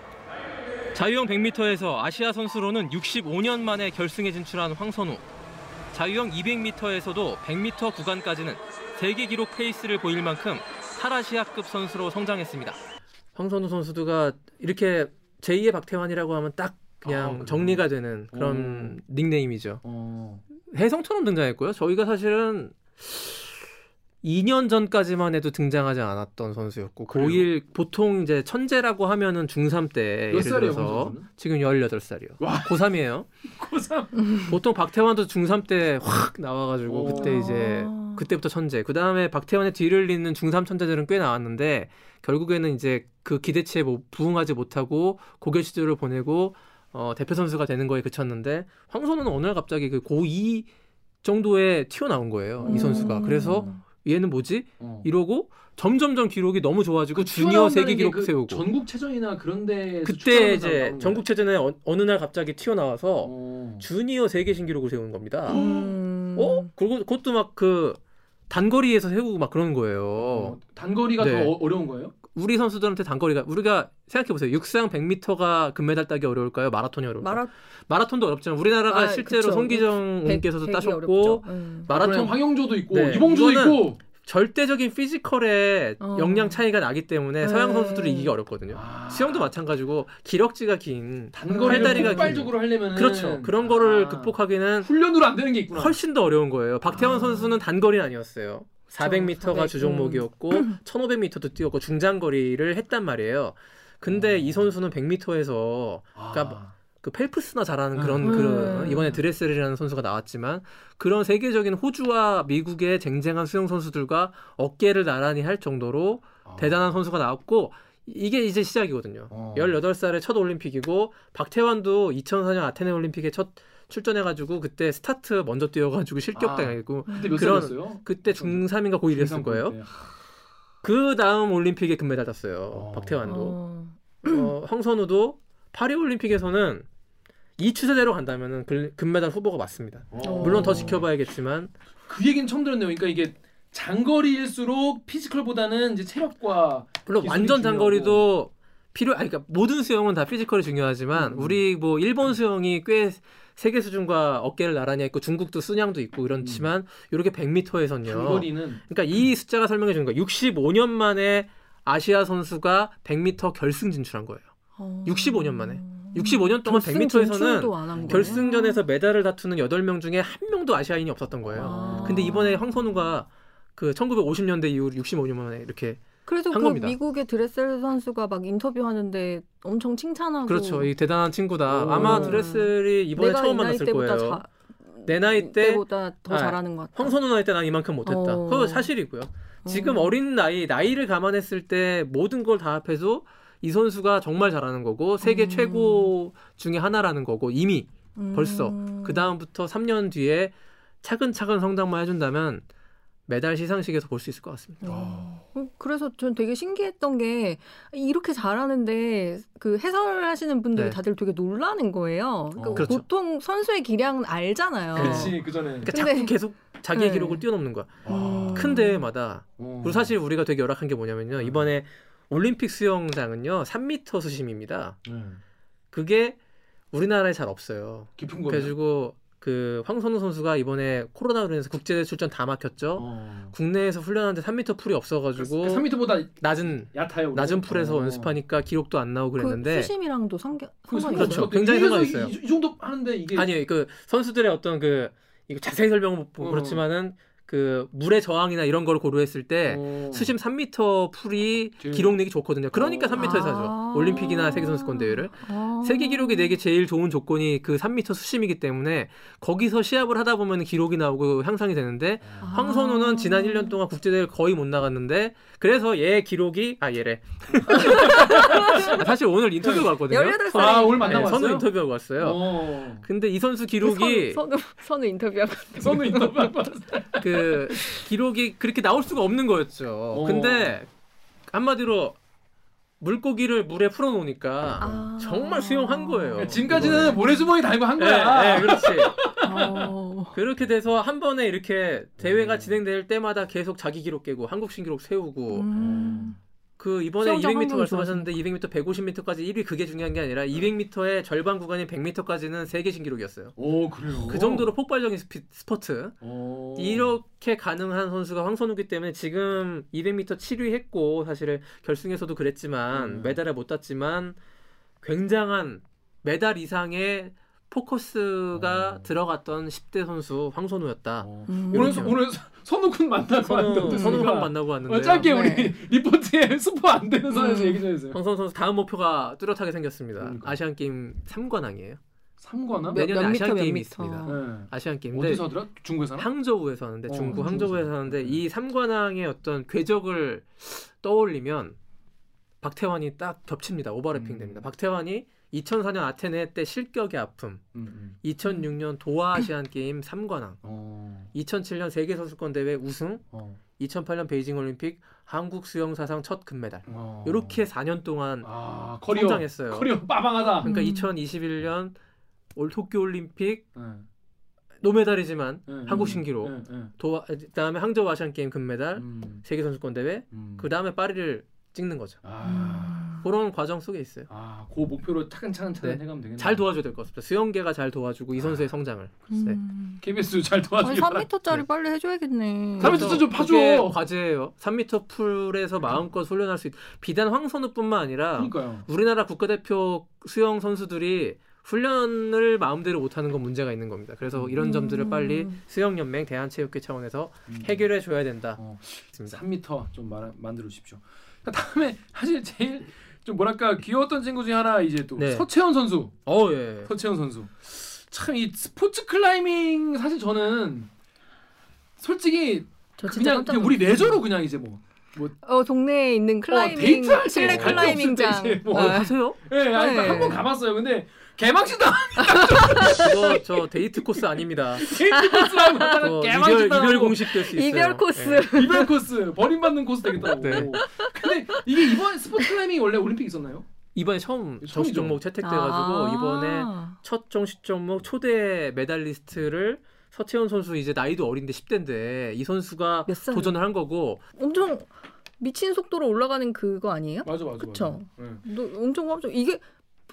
자유형 100m에서 아시아 선수로는 65년 만에 결승에 진출한 황선우. 자유형 200m에서도 100m 구간까지는 세계 기록 페이스를 보일 만큼 탈아시아급 선수로 성장했습니다. 황선우 선수가 이렇게 제2의 박태환이라고 하면 딱 그냥 아? 정리가 되는 그런 닉네임이죠. 어. 혜성처럼 등장했고요. 저희가 사실은 2년 전까지만 해도 등장하지 않았던 선수였고 그래요? 고1 보통 이제 천재라고 하면은 중3 때몇 예를 들어서? 지금 18살이요. 와. 고3이에요. (laughs) 고3. 보통 박태환도 중3 때 확 나와 가지고 오. 그때 이제 아. 그때부터 천재. 그 다음에 박태환의 뒤를 잇는 중3 천재들은 꽤 나왔는데 결국에는 이제 그 기대치에 뭐 부응하지 못하고 고교 시절을 보내고 어, 대표 선수가 되는 거에 그쳤는데 황선우는 어느 날 갑자기 그 고2 정도에 튀어나온 거예요. 이 선수가. 그래서 얘는 뭐지? 어. 이러고 점점점 기록이 너무 좋아지고 그 주니어 세계 게 기록 그 세우고 전국체전이나 그런 데서 그때 이제 전국체전에 어, 어느 날 갑자기 튀어나와서 거예요? 어. 주니어 세계 신기록을 세운 겁니다. 음. 어? 그리고 그것도 막 그 단거리에서 세우고 막 그런 거예요. 어, 단거리가 네. 더 어, 어려운 거예요? 우리 선수들한테 단거리가 우리가 생각해 보세요. 육상 100m가 금메달 따기 어려울까요? 마라톤이 어려울까요? 마라 마라톤도 어렵잖아요. 우리나라가 아, 실제로 그쵸. 송기정 백- 님께서도 따셨고. 음. 마라톤 황영조도 있고 네, 이봉주도 이거는 있고 절대적인 피지컬에 어. 역량 차이가 나기 때문에 서양 네. 선수들이 이기기 어렵거든요. 아. 수영도 마찬가지고 기럭지가 긴 단거리를 팔다리가 긴 폭발적으로 하려면 그렇죠. 그런 거를 아. 극복하기는 훈련으로 안 되는 게 있구나. 훨씬 더 어려운 거예요. 박태원 아. 선수는 단거리는 아니었어요. 400m가 400, 주 종목이었고 1500m도 뛰었고 중장거리를 했단 말이에요. 근데 어. 이 선수는 100m에서 아. 그러니까 그 펠프스나 잘하는 그런 음. 그런 이번에 드레셀이라는 선수가 나왔지만 그런 세계적인 호주와 미국의 쟁쟁한 수영 선수들과 어깨를 나란히 할 정도로 아. 대단한 선수가 나왔고 이게 이제 시작이거든요. 어. 18살의 첫 올림픽이고 박태환도 2004년 아테네 올림픽에 첫 출전해가지고 그때 스타트 먼저 뛰어가지고 실격당했고 그때 몇 그런- 살이었어요? 그때 중3인가 고1이었을 거예요. 그 다음 올림픽에 금메달 땄어요. 어. 박태환도. 어. 어, 황선우도 파리 올림픽에서는 이 추세대로 간다면은 글- 금메달 후보가 맞습니다. 어. 물론 더 지켜봐야겠지만 그 얘기는 처음 들었네요. 그러니까 이게 장거리일수록 피지컬보다는 이제 체력과 물론 완전. 장거리도 필요 아니 그러니까 모든 수영은 다 피지컬이 중요하지만 음. 우리 뭐 일본 수영이 꽤 세계 수준과 어깨를 나란히 했고 중국도 순양도 있고 이렇지만 이렇게 100m에선요. 장거리는 그러니까 이 숫자가 설명해 주는 거예요. 65년 만에 아시아 선수가 100m 결승 진출한 거예요. 65년 만에. 65년 동안 100m에서는 결승전에서 메달을 다투는 8명 중에 한 명도 아시아인이 없었던 거예요. 아. 근데 이번에 황선우가 그 1950년대 이후로 65년 만에 이렇게 그래서 한그 겁니다. 미국의 드레셀 선수가 막 인터뷰하는데 엄청 칭찬하고 그렇죠. 이 대단한 친구다. 오. 아마 드레슬이 이번에 처음 만났을 때보다 거예요. 자- 내 나이 때 때보다 더 아, 잘하는 것 같다. 황선우 나이 때 난 이만큼 못했다. 어. 그거 사실이고요. 지금 어. 어린 나이 나이를 감안했을 때 모든 걸 다 합해서 이 선수가 정말 잘하는 거고 세계 음. 최고 중에 하나라는 거고 이미 벌써 음. 그 다음부터 3년 뒤에 차근차근 성장만 해준다면 메달 시상식에서 볼 수 있을 것 같습니다. 어, 그래서 전 되게 신기했던 게 이렇게 잘하는데 그 해설하시는 분들이 네. 다들 되게 놀라는 거예요. 그러니까 어. 그렇죠. 보통 선수의 기량은 알잖아요. 그렇지 그 전에 그러니까 근데- 자꾸 계속 자기의 네. 기록을 뛰어넘는 거야. 음. 큰 대회마다 어. 그리고 사실 우리가 되게 열악한 게 뭐냐면요. 이번에 올림픽 수영장은요. 3m 수심입니다. 네. 그게 우리나라에 잘 없어요. 깊은 거예요. 그래가지고 그 황선우 선수가 이번에 코로나로 인해서 국제 출전 다 막혔죠. 어. 국내에서 훈련하는데 3m 풀이 없어가지고 3m보다 낮은 얕아요. 낮은 풀에서 어. 연습하니까 기록도 안 나오고 그 그랬는데 수심이랑도 상관 그 상관이 그렇죠. 있어요? 굉장히 상관이 있어요. 이, 이 정도 하는데 이게 아니요 그 선수들의 어떤 그 이거 자세히 설명은 못 보고 어. 그렇지만은 그 물의 저항이나 이런 걸 고려했을 때 어. 수심 3m 풀이 제일- 기록 내기 좋거든요. 그러니까 어. 3m에서 하죠. 아. 올림픽이나 세계 선수권 대회를 아. 세계 기록이 내기 제일 좋은 조건이 그 3m 수심이기 때문에 거기서 시합을 하다 보면 기록이 나오고 향상이 되는데 아. 황선우는 지난 1년 동안 국제대회 를 거의 못 나갔는데 그래서 얘 기록이 아 얘래 아, (laughs) 사실 오늘 인터뷰가 왔거든요. 18아 오늘 네, 만나고 선우 왔어요. 인터뷰하고 왔어요. 어. 근데 이 선수 기록이 선우, 선우, 선우 인터뷰하고 선우 인터뷰 그 기록이 그렇게 나올 수가 없는 거였죠. 어. 근데 한마디로 물고기를 물에 풀어놓으니까 아. 정말 수영한 거예요. 지금까지는 모래주머니 달고 한 네, 거야. 네, 그렇지. 어. 그렇게 돼서 한 번에 이렇게 대회가 진행될 때마다 계속 자기 기록 깨고 한국 신기록 세우고 음. 그 이번에 수영장 200m 환경이 말씀하셨는데 200m 150m까지 1위 그게 중요한 게 아니라 200m의 절반 구간인 100m까지는 세계 신기록이었어요. 오 그래요. 그 정도로 폭발적인 스피, 스포트. 오. 이렇게 가능한 선수가 황선우기 때문에 지금 200m 7위 했고 사실 결승에서도 그랬지만 음. 메달을 못 땄지만 굉장한 메달 이상의 포커스가 어. 들어갔던 10대 선수 황선우였다. 어. 음. 오늘 오늘 선우군 만나고 선우 왔는데 선우랑 만나고 어, 왔는데 짧게 네. 우리 (laughs) 리포트에 스포 안 되는 선에서 음. 얘기 좀 해주세요. 황선우 선수 다음 목표가 뚜렷하게 생겼습니다. 그러니까. 아시안 게임 3관왕이에요. 3관왕? 몇- 내년에 몇 아시안 미터, 몇 게임이 미터. 있습니다. 네. 아시안 게임인데 어디서 하더라? 중국에서? 항저우에서 하는데 어, 중국 항저우에서. 항저우에서 하는데 이 삼관왕의 어떤 궤적을 떠올리면 박태환이 딱 겹칩니다. overlapping 음. 됩니다. 박태환이 2004년 아테네 때 실격의 아픔, 음, 음. 2006년 도하 아시안 게임 3관왕, 어. 2007년 세계 선수권 대회 우승, 어. 2008년 베이징 올림픽 한국 수영 사상 첫 금메달. 어. 이렇게 4년 동안 아, 커리어 성장했어요. 커리어 빠방하다. 그러니까 음. 2021년 올 도쿄 올림픽 네. 노메달이지만 네, 한국 네, 신기록. 도하 그다음에 항저우 아시안 게임 금메달, 음, 세계 선수권 대회, 음. 그 다음에 파리를 찍는 거죠. 아, 그런 과정 속에 있어요. 아, 그 목표로 차근차근 차근 네. 해가면 되겠네. 잘 도와줘야 될 것 같습니다. 수영계가 잘 도와주고 이 선수의 성장을. 네. 음. KBS 잘 도와주기 바랍니다. 3m짜리 빨리 해줘야겠네. 3m 좀. 그게 과제예요. 3m 풀에서 마음껏 훈련할 수 있. 비단 황선우뿐만 아니라 그러니까요. 우리나라 국가대표 수영 선수들이 훈련을 마음대로 못하는 건 문제가 있는 겁니다. 그래서 이런 음. 점들을 빨리 수영연맹 대한체육회 차원에서 해결해 줘야 된다. 어, 있습니다. 3m 좀 마, 만들어 주십시오. 그 다음에 사실 제일 좀 뭐랄까 귀여웠던 친구 중에 하나 이제 또 네. 서채원 선수. 어 예. 서채원 선수. 참 이 스포츠 클라이밍 사실 저는 솔직히 그냥, 그냥 우리. 레저로 그냥 이제 뭐어 동네에 있는 클라이밍 데이트할 때 실내 클라이밍장. 뭐 어. 하세요? 예, 아니 네. 한번 가봤어요. 근데 개막식도 그거 저 데이트 코스 아닙니다. 데이트 코스라고 하다가 그거 이별 이별 공식 될 수 있어요. 이별 코스. 예. 이별 코스 버림받는 코스 되겠다고. 네. 근데 이게 이번 스포츠 클라이밍이 원래 올림픽 있었나요? 이번에 처음 정식 처음이죠. 종목 채택돼가지고 아. 이번에 첫 정식 종목 초대 메달리스트를 서채현 선수 이제 나이도 어린데 10대인데 이 선수가? 도전을 한 거고 엄청 미친 속도로 올라가는 그거 아니에요? 맞아 맞아. 그쵸. 맞아. 네. 너 엄청 깜짝 이게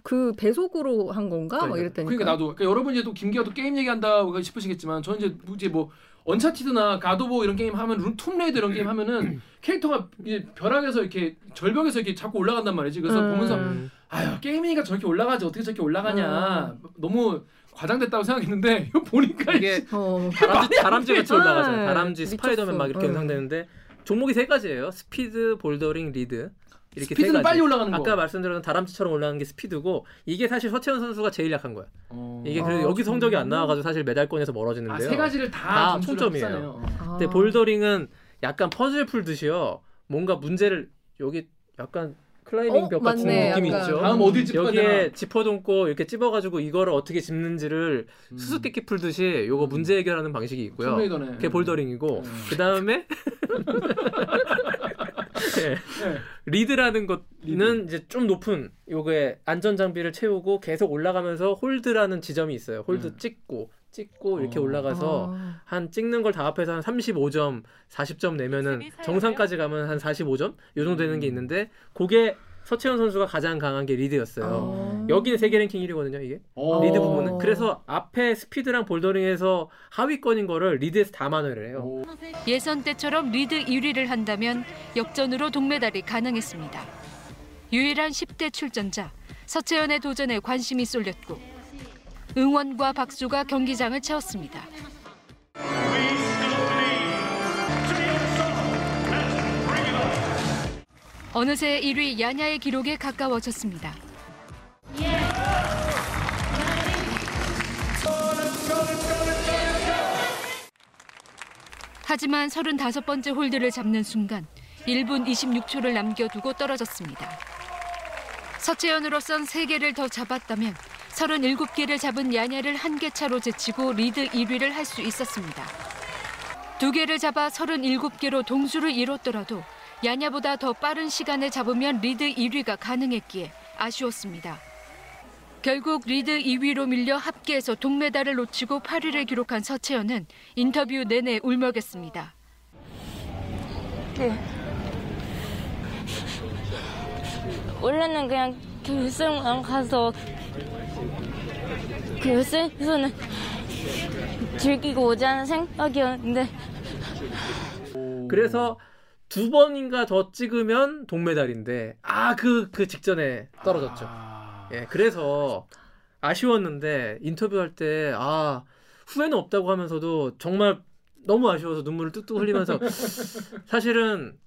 그 배속으로 한 건가? 막 그러니까. 이랬다니까. 그러니까 나도 그러니까 여러분 이제 또 김기아 또 게임 얘기한다고 싶으시겠지만 저는 이제 뭐 이제 뭐 Uncharted나 God of War 이런 게임 하면 룬 Tomb Raider 이런 게임 하면은 (clears throat) 캐릭터가 이제 벼랑에서 이렇게 절벽에서 이렇게 자꾸 올라간단 말이지. 그래서 음. 보면서 아유 게임이니까 저렇게 올라가지 어떻게 저렇게 올라가냐 너무 과장됐다고 생각했는데 (laughs) 이거 보니까 이게 어. 다람쥐, (laughs) 다람쥐 같이 네. 올라가잖아요. 다람쥐 미쳤어. 스파이더맨 막 이렇게 네. 연상되는데 종목이 세 가지예요. 스피드, bouldering, 리드. 이렇게 세 스피드는 가지. 빨리 올라가는 거. 아까 말씀드렸던 다람쥐처럼 올라가는 게 스피드고 이게 사실 서채현 선수가 제일 약한 거야. 어. 이게 그래서 아, 여기 성적이 안 정말? 나와가지고 사실 메달권에서 멀어지는데요. 아 세 가지를 다, 다 총점이에요. 아. 근데 bouldering은 약간 퍼즐 풀듯이요. 뭔가 문제를 여기 약간 클라이밍 어, 벽 같은 맞네, 느낌이 약간. 있죠. 다음 어디 짚어야 여기에 되나? 짚어두고 이렇게 찝어가지고 이거를 어떻게 짚는지를 음. 수수께끼 풀듯이 요거 문제 해결하는 방식이 있고요. Tomb Raider네. 그게 bouldering이고 음. 그 다음에 (laughs) 네. 네. 리드라는 것은 리드. 이제 좀 높은 요게 안전 장비를 채우고 계속 올라가면서 홀드라는 지점이 있어요. 홀드 음. 찍고 찍고 이렇게 어. 올라가서 아. 한 찍는 걸 다 합해서 한 35점, 40점 내면은 정상까지 가면 한 45점 요 정도 되는 게 음. 있는데 그게 서채현 선수가 가장 강한 게 리드였어요. 어. 여기는 세계 랭킹 1위거든요, 이게. 어. 리드 부분은. 그래서 앞에 스피드랑 bouldering에서 하위권인 거를 리드에서 다 만회를 해요. 오. 예선 때처럼 리드 1위를 한다면 역전으로 동메달이 가능했습니다. 유일한 10대 출전자 서채현의 도전에 관심이 쏠렸고 응원과 박수가 경기장을 채웠습니다. 어느새 1위 야냐의 기록에 가까워졌습니다. 하지만 35번째 홀드를 잡는 순간 1분 26초를 남겨두고 떨어졌습니다. 서채현으로선 3개를 더 잡았다면 37개를 잡은 야냐를 한 개 차로 제치고 리드 1위를 할 수 있었습니다. 두 개를 잡아 37개로 동수를 이뤘더라도 야냐보다 더 빠른 시간을 잡으면 리드 1위가 가능했기에 아쉬웠습니다. 결국 리드 2위로 밀려 합계에서 동메달을 놓치고 8위를 기록한 서채현은 인터뷰 내내 울먹였습니다. 원래는 그냥 결승만 가서 결승에서는 즐기고 오자는 생각이었는데 그래서 두 번인가 더 찍으면 동메달인데 아그그 직전에 떨어졌죠. 아. 예, 그래서 아쉬웠는데 인터뷰할 때 아 후회는 없다고 하면서도 정말 너무 아쉬워서 눈물을 뚝뚝 흘리면서 (laughs) 사실은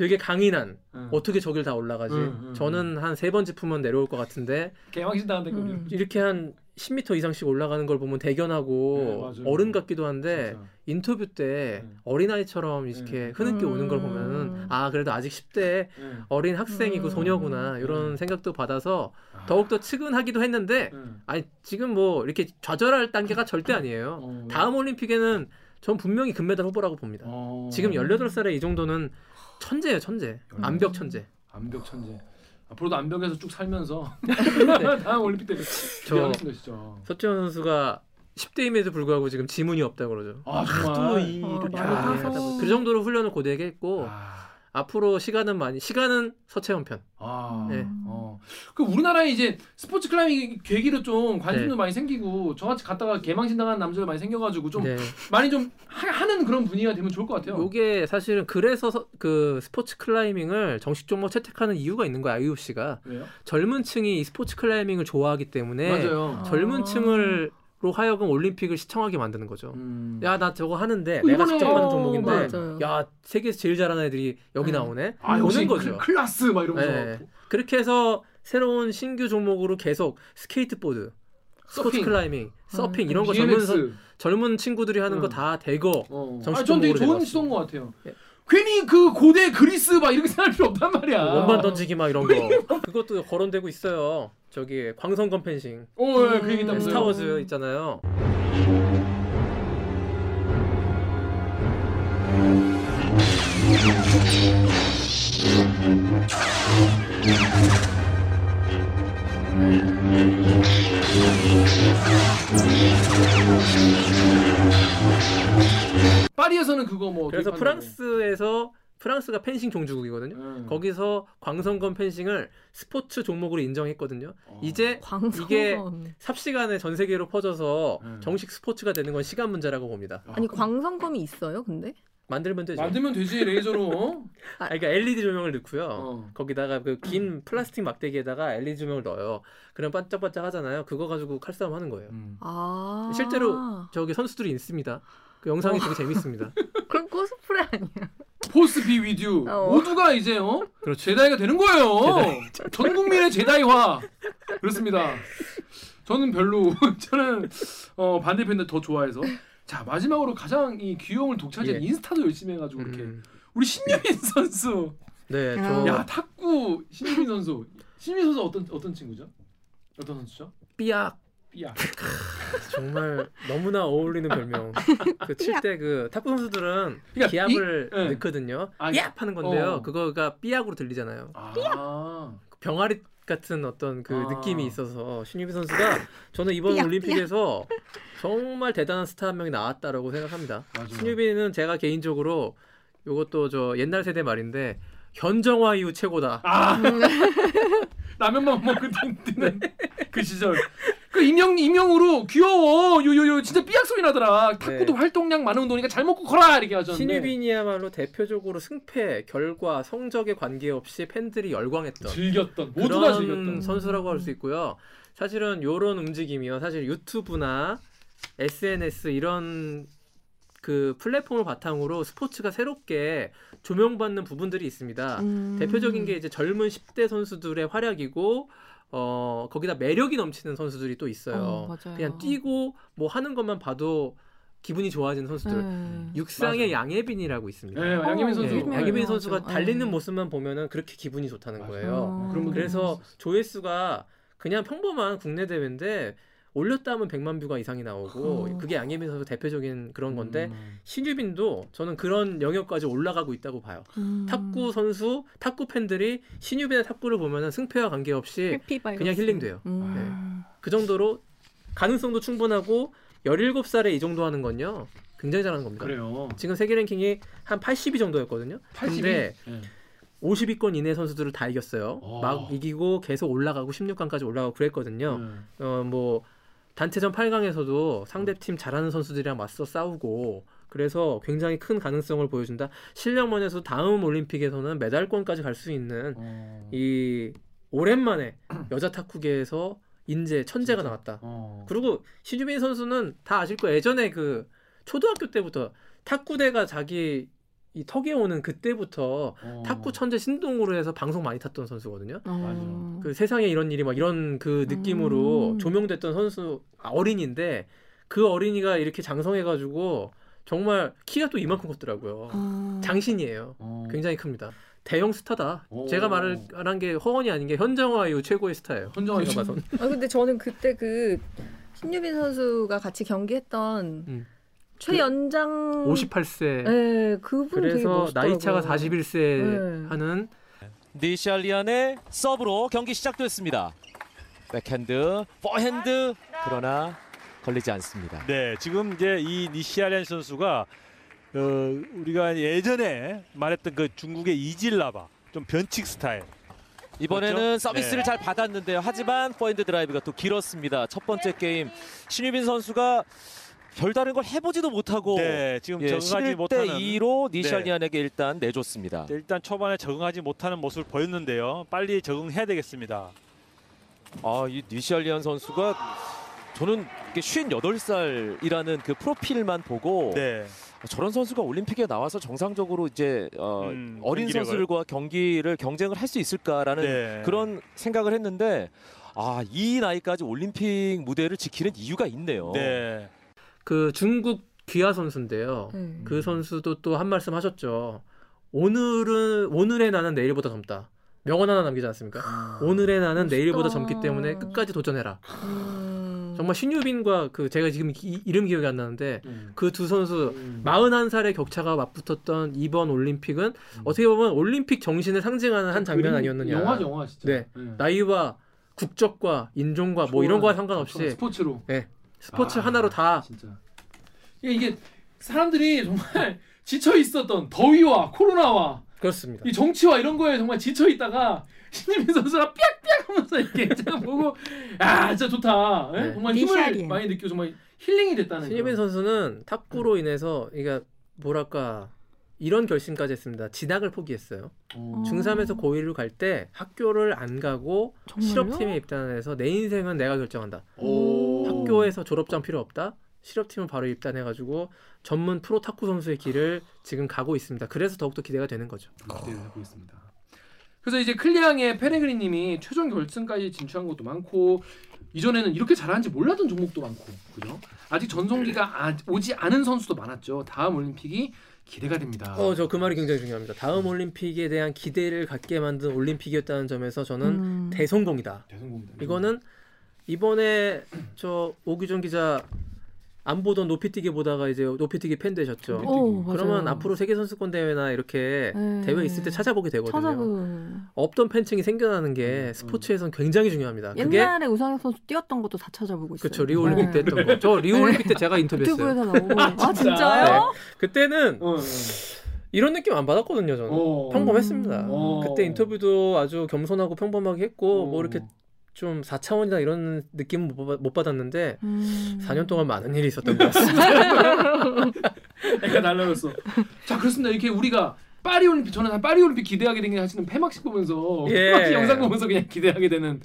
되게 강인한 응. 어떻게 저길 다 올라가지? 응, 응, 저는 한 세 번 짚으면 내려올 것 같은데 개망신 우리. 음. 이렇게 한 10m 이상씩 올라가는 걸 보면 대견하고 네. 어른 같기도 한데 진짜. 인터뷰 때 네. 어린아이처럼 이렇게 네. 흐느끼 오는 걸 음. 보면은 아 그래도 아직 10대 네. 어린 학생이고 음. 소녀구나 이런 네. 생각도 받아서 아. 더욱더 측은하기도 했는데 네. 아니 지금 뭐 이렇게 좌절할 단계가 절대 아니에요. 어. 다음 올림픽에는 전 분명히 금메달 후보라고 봅니다. 어. 지금 18살에 이 정도는 천재예요, 천재. 암벽 천재. 암벽 천재. 앞으로도 암벽에서 쭉 살면서 (laughs) 다음 올림픽 때 저- 기대하겠습니다 진짜. 서채원 선수가 10대임에도 불구하고 지금 지문이 없다고 그러죠. 아또 정말. 이- 아, 이렇게 많이 하다 타서. 보니 그 정도로 훈련을 고되게 했고 아. 앞으로 시간은 많이 시간은 서채원 편. 아, 네. 어. 그 우리나라에 이제 스포츠 클라이밍 계기로 좀 관심도 네. 많이 생기고 저같이 갔다가 개망신 당한 남자들 많이 생겨가지고 좀 네. 많이 좀 하, 는 그런 분위기가 되면 좋을 것 같아요. 요게 사실은 그래서 서- 그 스포츠 클라이밍을 정식 종목 채택하는 이유가 있는 거야 IOC가 왜요? 젊은 층이 이 스포츠 클라이밍을 좋아하기 때문에 맞아요. 젊은 아. 층을 로 하여금 올림픽을 시청하게 만드는 거죠. 음. 야 나 저거 하는데 어, 내가 직접 하는 어, 종목인데 맞아요. 야 세계에서 제일 잘하는 애들이 여기 네. 나오네 아, 보는 거죠. 클, 클라스 막 이러면서 네. 그렇게 해서 새로운 신규 종목으로 계속 스케이트보드, 스포츠 클라이밍, 서핑 음. 이런 거 젊은. 젊은 친구들이 하는 음. 거다 대거 어. 정식 아, 전 되게 좋은. 시도인 것 같아요. 예. 괜히 그 고대 그리스 막 이렇게 생각할 필요 없단 말이야. 원반 던지기 막 이런 거 (laughs) 그것도 거론되고 있어요. 저기 광선검 펜싱, 어, 예, 그 얘기 음. 스타워즈 있잖아요. 그거 뭐 그래서. 프랑스에서 프랑스가 펜싱 종주국이거든요. 음. 거기서 광선검 펜싱을 스포츠 종목으로 인정했거든요. 이제 광선검. 이게 삽시간에 전 세계로 퍼져서 음. 정식 스포츠가 되는 건 시간 문제라고 봅니다. 아니 광선검이 있어요, 근데? 만들면 되죠. 만들면 되지 레이저로. (laughs) 아, 그러니까 LED 조명을 넣고요. 어. 거기다가 그 긴 플라스틱 막대기에다가 LED 조명을 넣어요. 그럼 반짝반짝 하잖아요. 그거 가지고 칼싸움 하는 거예요. 음. 아. 실제로 저기 선수들이 있습니다. 그 영상이 되게 재밌습니다. (laughs) 그럼 코스프레 아니야? Force be with you 어. 모두가 이제 어 그렇죠. 제다이가 되는 거예요. 전 국민의 제다이화 그렇습니다. 저는 별로 (laughs) 저는 어, 반대편인데 더 좋아해서 자 마지막으로 가장 이 귀여움을 독차지한 예. 인스타도 열심히 해가지고 이렇게 음. 우리 신유빈 선수 네, 야. 저야 탁구 신유빈 선수 신유빈 선수 어떤 어떤 친구죠? 어떤 선수죠? 삐약 삐야. (laughs) 정말 너무나 어울리는 별명. (laughs) 그 칠 때 그 탁구 선수들은 그러니까 기압을 이- 예. 넣거든요. 아, 삐약 하는 건데요. 어. 그거가 삐약으로 들리잖아요. 아. 병아리 같은 어떤 그 아. 느낌이 있어서 신유빈 선수가 저는 이번 삐약, 올림픽에서 정말 대단한 스타 한 명이 나왔다라고 생각합니다. 맞아. 신유빈은 제가 개인적으로 이것도 저 옛날 세대 말인데 현정화 이후 최고다. 아 (laughs) 라면만 먹고 듣는 그 시절. 그 임영 임영으로 귀여워 요요요 진짜 삐약 소리 나더라. 탁구도 네. 활동량 많은 운동이니까 잘 먹고 커라 이렇게 하셨는데. 신유빈이야말로 대표적으로 승패, 결과, 성적에 관계없이 팬들이 열광했던 즐겼던 모두가 즐겼던 선수라고 할 수 있고요. 사실은 이런 움직임이요. 사실 유튜브나 SNS 이런 그 플랫폼을 바탕으로 스포츠가 새롭게 조명받는 부분들이 있습니다. 음. 대표적인 게 이제 젊은 10대 선수들의 활약이고 어 거기다 매력이 넘치는 선수들이 또 있어요. 어. 그냥 뛰고 뭐 하는 것만 봐도 기분이 좋아지는 선수들. 네. 육상의 양예빈이라고 있습니다. 네, 양예빈 선수. 네, 양예빈 유명하죠. 선수가 달리는 네. 모습만 보면은 그렇게 기분이 좋다는 맞아요. 거예요. 어. 분들이 그래서. 조회수가 그냥 평범한 국내 대회인데 올렸다 하면 100만 뷰가 이상이 나오고 어. 그게 양예빈 선수 대표적인 그런 건데 음. 신유빈도 저는 그런 영역까지 올라가고 있다고 봐요. 음. 탁구 선수, 탁구 팬들이 신유빈의 탁구를 보면은 승패와 관계없이. 그냥 힐링돼요. 음. 그 정도로 가능성도 충분하고 17살에 이 정도 하는 건요. 굉장히 잘하는 겁니다. 그래요. 지금 세계 랭킹이 한 80위 정도였거든요. 80위. 근데 네. 50위권 이내 선수들을 다 이겼어요. 어. 막 이기고 계속 올라가고 16강까지 올라가고 그랬거든요. 네. 어뭐 단체전 8강에서도 상대팀 잘하는 선수들이랑 맞서 싸우고 그래서 굉장히 큰 가능성을 보여준다. 실력만 해서 다음 올림픽에서는 메달권까지 갈 수 있는 어. 이 오랜만에 (clears throat) 여자 탁구계에서 인재 천재가 나왔다. 어. 그리고 신유빈 선수는 다 아실 거예요. 예전에 그 초등학교 때부터 탁구대가 자기 이 턱에 오는 그때부터 어. 탁구 천재 신동으로 해서 방송 많이 탔던 선수거든요. 어. 그 세상에 이런 일이 막 이런 그 느낌으로 음. 조명됐던 선수 아, 어린인데 그 어린이가 이렇게 장성해가지고 정말 키가 또 이만큼 컸더라고요. 어. 장신이에요. 어. 굉장히 큽니다. 대형 스타다. 오. 제가 말을 말한 게 허언이 아닌 게 현정화 이후 최고의 스타예요. 현정화 씨. 봐선. 아 근데 저는 그때 그 신유빈 선수가 같이 경기했던 음. 최연장 58세. 네, 그분 그래서. 나이 차가 41세 네. 하는 니샬리안의 서브로 경기 시작됐습니다. 백핸드, 포핸드 그러나 걸리지 않습니다. 네, 지금 이제 이 니시아렌 선수가 어, 우리가 예전에 말했던 그 중국의 이질러버 좀 변칙 스타일. 이번에는 그렇죠? 서비스를 네. 잘 받았는데요. 하지만 포핸드 드라이브가 또 길었습니다. 첫 번째 게임 신유빈 선수가 별다른 걸 해보지도 못하고 네, 지금 예, 적응하지 11대 못하는 2로 니샬리안에게 일단 내줬습니다. 네, 일단 초반에 적응하지 못하는 모습을 보였는데요. 빨리 적응해야 되겠습니다. 아, 이 니샬리안 선수가 저는 58살이라는 그 프로필만 보고 네. 저런 선수가 올림픽에 나와서 정상적으로 이제 어, 음, 어린 경기력을. 선수들과 경기를 경쟁을 할 수 있을까라는 네. 그런 생각을 했는데 아, 이 나이까지 올림픽 무대를 지키는 이유가 있네요. 네. 그 중국 귀하 선수인데요. 음. 그 선수도 또 한 말씀 하셨죠. 오늘은 오늘의 나는 내일보다 젊다. 명언 하나 남기지 않습니까? 오늘의 나는 내일보다 젊기 때문에 끝까지 도전해라. 음. 정말 신유빈과 그 제가 지금 이, 이름 기억이 안 나는데 음. 그두 선수 음. 41살의 격차가 맞붙었던 이번 올림픽은 어떻게 보면 올림픽 정신을 상징하는 한 장면 아니었느냐. 영화 영화 진짜. 네. 나이와 국적과 인종과 뭐 이런 거와 상관없이 스포츠로. 네. 스포츠 아, 하나로 다 진짜. 이게, 사람들이 정말 (laughs) 지쳐 있었던 더위와 코로나와 그렇습니다. 이 정치와 이런 거에 정말 지쳐 있다가 (laughs) 신유민 선수가 삐약삐약 하면서 이렇게 (laughs) 제가 보고 아 진짜 좋다. 예? 네. 정말 힘을 리샤리엔. 많이 느끼고 정말 힐링이 됐다는 그런. 선수는 탁구로 인해서 그러니까 뭐랄까 이런 결심까지 했습니다. 진학을 포기했어요. 어. 중3에서 고1로 갈 때 학교를 안 가고 정말요? 실업팀에 입단해서 내 인생은 내가 결정한다. 오. 학교에서 졸업장 필요 없다. 실업팀은 바로 입단해가지고 전문 프로 탁구 선수의 길을 지금 가고 있습니다. 그래서 더욱더 기대가 되는 거죠. 기대하고 있습니다. 그래서 이제 클리앙의 페레그리님이 최종 결승까지 진출한 것도 많고 이전에는 이렇게 잘하는지 몰랐던 종목도 많고 그죠? 아직 전성기가 아- 오지 않은 선수도 많았죠. 다음 올림픽이 기대가 됩니다. 어, 저 그 말이 굉장히 중요합니다. 다음 올림픽에 대한 기대를 갖게 만든 올림픽이었다는 점에서 저는 음. 대성공이다. 대성공이다. 이거는 이번에 저 오규정 기자 안 보던 높이뛰기 보다가 이제 높이뛰기 팬 되셨죠. 오, 맞아요. 그러면 앞으로 세계 선수권 대회나 이렇게 네. 대회 있을 때 찾아보게 되거든요. 찾아보. 없던 팬층이 생겨나는 게 스포츠에서는 굉장히 중요합니다. 옛날에 우상혁 선수 뛰었던 것도 다 찾아보고 있어요. 그렇죠. 리오 올림픽 때 했던 거. 저 리오 네. 올림픽 때 제가 인터뷰했어요. 유튜브에서 나오고. 아, 진짜? 진짜요? 네. 그때는 어, 어. 이런 느낌 안 받았거든요, 저는. 어. 평범했습니다. 어. 그때 인터뷰도 아주 겸손하고 평범하게 했고 어. 뭐 이렇게 좀 4차원이나 이런 느낌은 못, 받- 못 받았는데 음. 4년 동안 많은 일이 있었던 것 같습니다. (laughs) 약간 달라졌어. 자 그렇습니다. 이렇게 우리가 파리 올림픽 저는 한 파리 올림픽 기대하게 된 게 사실은 폐막식 보면서 예. 폐막식 영상 보면서 그냥 기대하게 되는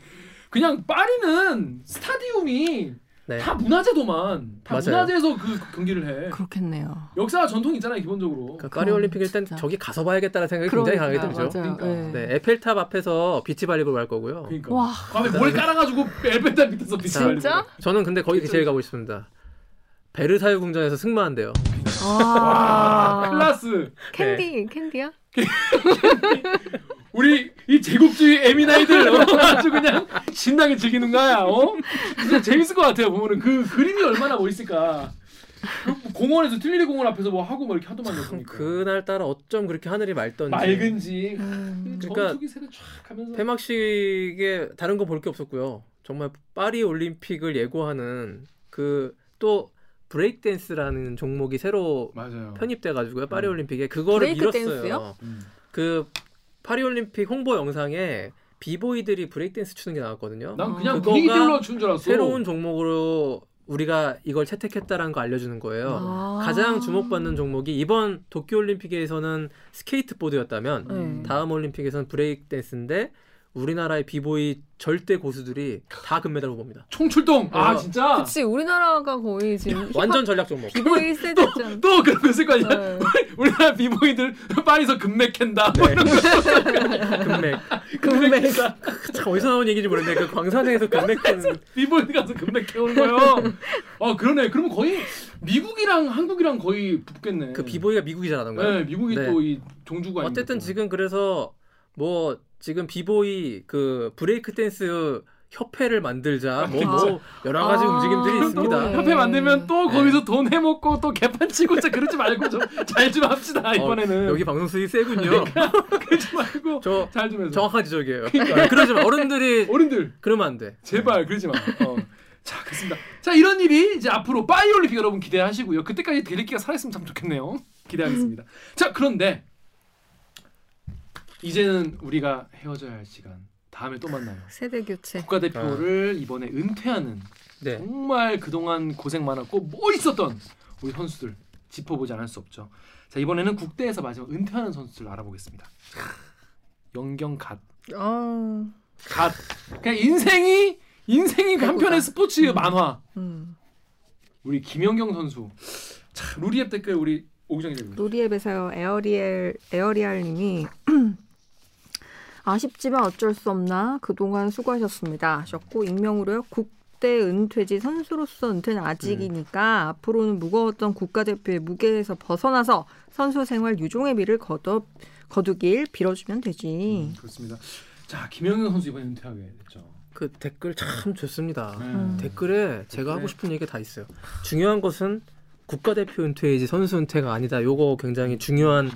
그냥 파리는 스타디움이 네. 다 문화재더만 다 맞아요. 문화재에서 그 경기를 해. 그렇겠네요. 역사와 전통이 있잖아요 기본적으로. 그러니까 파리 올림픽일 땐 진짜. 저기 가서 봐야겠다는 생각이 굉장히 강하게 그러니까, 들죠. 그러니까. 네. 네, 에펠탑 앞에서 비치 발리볼 할 거고요. 그러니까. 와. 밤에 모래 깔아가지고 엘베타 밑에서 비치 자, 진짜? 저는 근데 거기 제일 가고 싶습니다. 베르사유 궁전에서 승마한대요. 아. 클라스. 캔디, 캔디야? (laughs) 우리 이 제국주의 에미나이들 어, (laughs) 아주 그냥 신나게 즐기는 거야. 어? 진짜 재밌을 것 같아요. 보면은 그 그림이 얼마나 멋있을까. 그 공원에서 튈르리 공원 앞에서 뭐 하고 뭐 이렇게 하더만요. 그러니까. 그날 따라 어쩜 그렇게 하늘이 맑던지. 맑은지 음. 그 그러니까 폐막식에 다른 거 볼 게 없었고요. 정말 파리 올림픽을 예고하는 그 또 브레이크 댄스라는 종목이 새로 맞아요. 편입돼 가지고요. 파리 올림픽에 그거를 브레이크 밀었어요. 댄스요? 음. 그 파리 올림픽 홍보 영상에 비보이들이 브레이크 댄스 추는 게 나왔거든요. 난 그냥 그거가 분위기들로 춘줄 알았어. 새로운 종목으로 우리가 이걸 채택했다라는 거 알려주는 거예요. 아. 가장 주목받는 종목이 이번 도쿄 올림픽에서는 스케이트보드였다면 네. 다음 올림픽에서는 브레이크 댄스인데 우리나라의 비보이 절대 고수들이 다 금메달 후보입니다. 총출동. 아 어. 진짜. 그치, 우리나라가 거의 지금 완전 전략 종목. 비보이 세대잖아. 또 그런 거 있을 거 아니야. 네. (laughs) 우리 나라 비보이들 파리에서 금맥 캔다. 뭐 이런 거. 금맥. (laughs) 금맥 캔다. 참 어디서 나온 얘기인지 모르겠는데 그 광산에서 금맥 하는 비보이 가서 금맥 캐오는 거요. 아 그러네. 그러면 거의 미국이랑 한국이랑 거의 붙겠네. 그 비보이가 미국이 잘하던가요? 네, 미국이 네. 또이 종주가? 어쨌든 지금 그래서 뭐 지금 비보이 그 브레이크 댄스 협회를 만들자 뭐, 뭐 여러 가지 아, 움직임들이 있습니다. 그러네. 협회 만들면 또 네. 거기서 돈 해먹고 또 개판 치고 진짜 그러지 말고 좀 (laughs) 잘 좀 합시다 이번에는. 어, 여기 방송 수익 세군요. (laughs) 그러지 말고 저잘좀 해서. 정확한 지적이에요. 아, 그러지 마. 어른들이 (laughs) 어른들 그러면 안 돼. 제발 그러지 마. 어. 자, 그렇습니다. 자, 이런 일이 이제 앞으로 파리 올림픽 여러분 기대하시고요. 그때까지 대리기가 살아있으면 참 좋겠네요. 기대하겠습니다. 자, 그런데 이제는 우리가 헤어져야 할 시간. 다음에 또 만나요. 세대 교체. 국가대표를 이번에 은퇴하는 네. 정말 그동안 고생 많았고 멋있었던 우리 선수들 짚어보지 않을 수 없죠. 자, 이번에는 국대에서 마지막 은퇴하는 선수들 알아보겠습니다. 영경 갓. 아. 갓. 그냥 인생이 인생이 그 한편의 스포츠 만화. 음. 우리 김연경 선수. 자, 루리앱 댓글 우리 오기정 기자님. 로리앱에서요 에어리엘 에어리알님이 아쉽지만 어쩔 수 없나 그동안 수고하셨습니다 하셨고 익명으로요 국대 은퇴지 선수로서 은퇴는 아직이니까 앞으로는 무거웠던 국가대표의 무게에서 벗어나서 선수 생활 유종의 미를 거둬 거두길 빌어주면 되지. 그렇습니다. 자, 김연경 선수 이번에 은퇴하게 됐죠. 그 댓글 참 좋습니다. 음. 댓글에 제가 하고 싶은 얘기가 다 있어요. 중요한 것은 국가대표 은퇴이지 선수 은퇴가 아니다. 요거 굉장히 중요한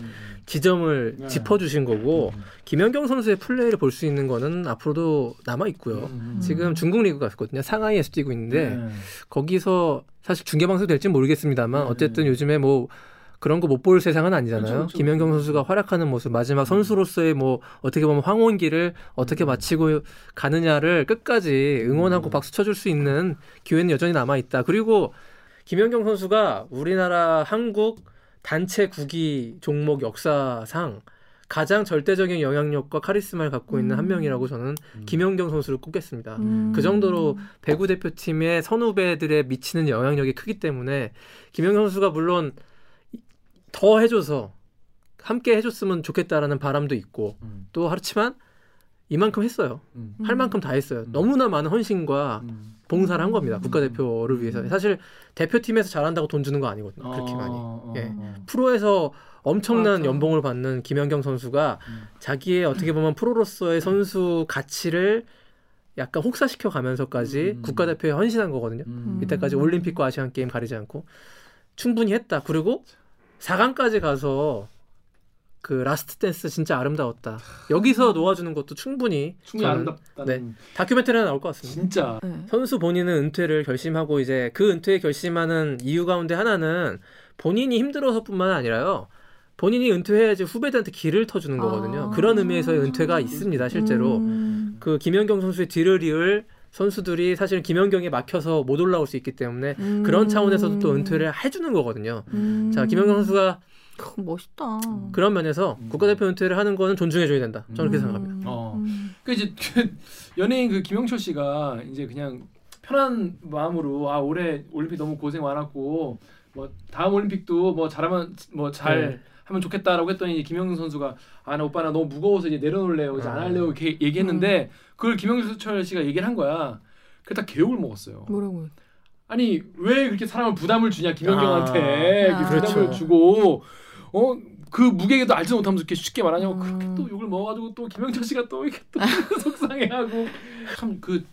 지점을 네. 짚어주신 거고 음. 김연경 선수의 플레이를 볼 수 있는 거는 앞으로도 남아 있고요. 음. 지금 중국 리그 갔거든요. 상하이에서 뛰고 있는데 네. 거기서 사실 중계 방송 될지 는 모르겠습니다만 네. 어쨌든 요즘에 뭐 그런 거 못 볼 세상은 아니잖아요. 그렇죠, 그렇죠, 김연경 선수가 활약하는 모습, 마지막 선수로서의 뭐 어떻게 보면 황혼기를 어떻게 마치고 가느냐를 끝까지 응원하고 박수 쳐줄 수 있는 기회는 여전히 남아 있다. 그리고 김연경 선수가 우리나라 한국 단체 구기 종목 역사상 가장 절대적인 영향력과 카리스마를 갖고 있는 한 명이라고 저는 김연경 선수를 꼽겠습니다. 음. 그 정도로 배구 대표팀의 선후배들에 미치는 영향력이 크기 때문에 김연경 선수가 물론 더 해줘서 함께 해줬으면 좋겠다라는 바람도 있고 또 그렇지만 이만큼 했어요. 할 만큼 다 했어요. 너무나 많은 헌신과 봉사를 한 겁니다. 국가대표를 위해서. 사실 대표팀에서 잘한다고 돈 주는 거 아니거든요. 그렇게 많이. 예. 프로에서 엄청난 연봉을 받는 김연경 선수가 자기의 어떻게 보면 프로로서의 선수 가치를 약간 혹사시켜 가면서까지 국가대표에 헌신한 거거든요. 이때까지 올림픽과 아시안 게임 가리지 않고 충분히 했다. 그리고 4강까지 가서 그 last dance 진짜 아름다웠다. 여기서 놓아주는 것도 충분히 충분히 저는, 아름답다는 네, 다큐멘터리 하나 나올 것 같습니다. 진짜 선수 본인은 은퇴를 결심하고 이제 그 은퇴 결심하는 이유 가운데 하나는 본인이 힘들어서뿐만 아니라요. 본인이 은퇴해야지 후배들한테 길을 터주는 거거든요. 그런 의미에서의 은퇴가 있습니다, 실제로. 그 김연경 선수의 뒤를 이을 선수들이 사실 김연경에 막혀서 못 올라올 수 있기 때문에 음. 그런 차원에서도 또 은퇴를 해주는 거거든요. 음. 자, 김연경 선수가 멋있다. 그런 면에서 국가대표 은퇴를 하는 거는 존중해줘야 된다. 저는 그렇게 생각합니다. 어. 그 이제 그 (laughs) 연예인 그 김영철 씨가 이제 그냥 편한 마음으로 아 올해 올림픽 너무 고생 많았고 뭐 다음 올림픽도 뭐 잘하면 뭐잘 네. 하면 좋겠다라고 했더니 김영준 선수가 아 나 오빠 나 너무 무거워서 이제 내려놓을래요 이제 안 아. 할래요 이렇게 얘기했는데 그걸 김영철 씨가 얘기를 한 거야. 그다 개욕을 먹었어요. 뭐라고요? 아니 왜 그렇게 사람을 부담을 주냐 김연경한테 아. 이렇게 부담을 그렇죠. 주고 어 그 무게에도 알지 못하면서 이렇게 쉽게 말하냐고 음. 그렇게 또 욕을 먹어가지고 또 김영철 씨가 또 이렇게 또 (laughs) 속상해하고 참 그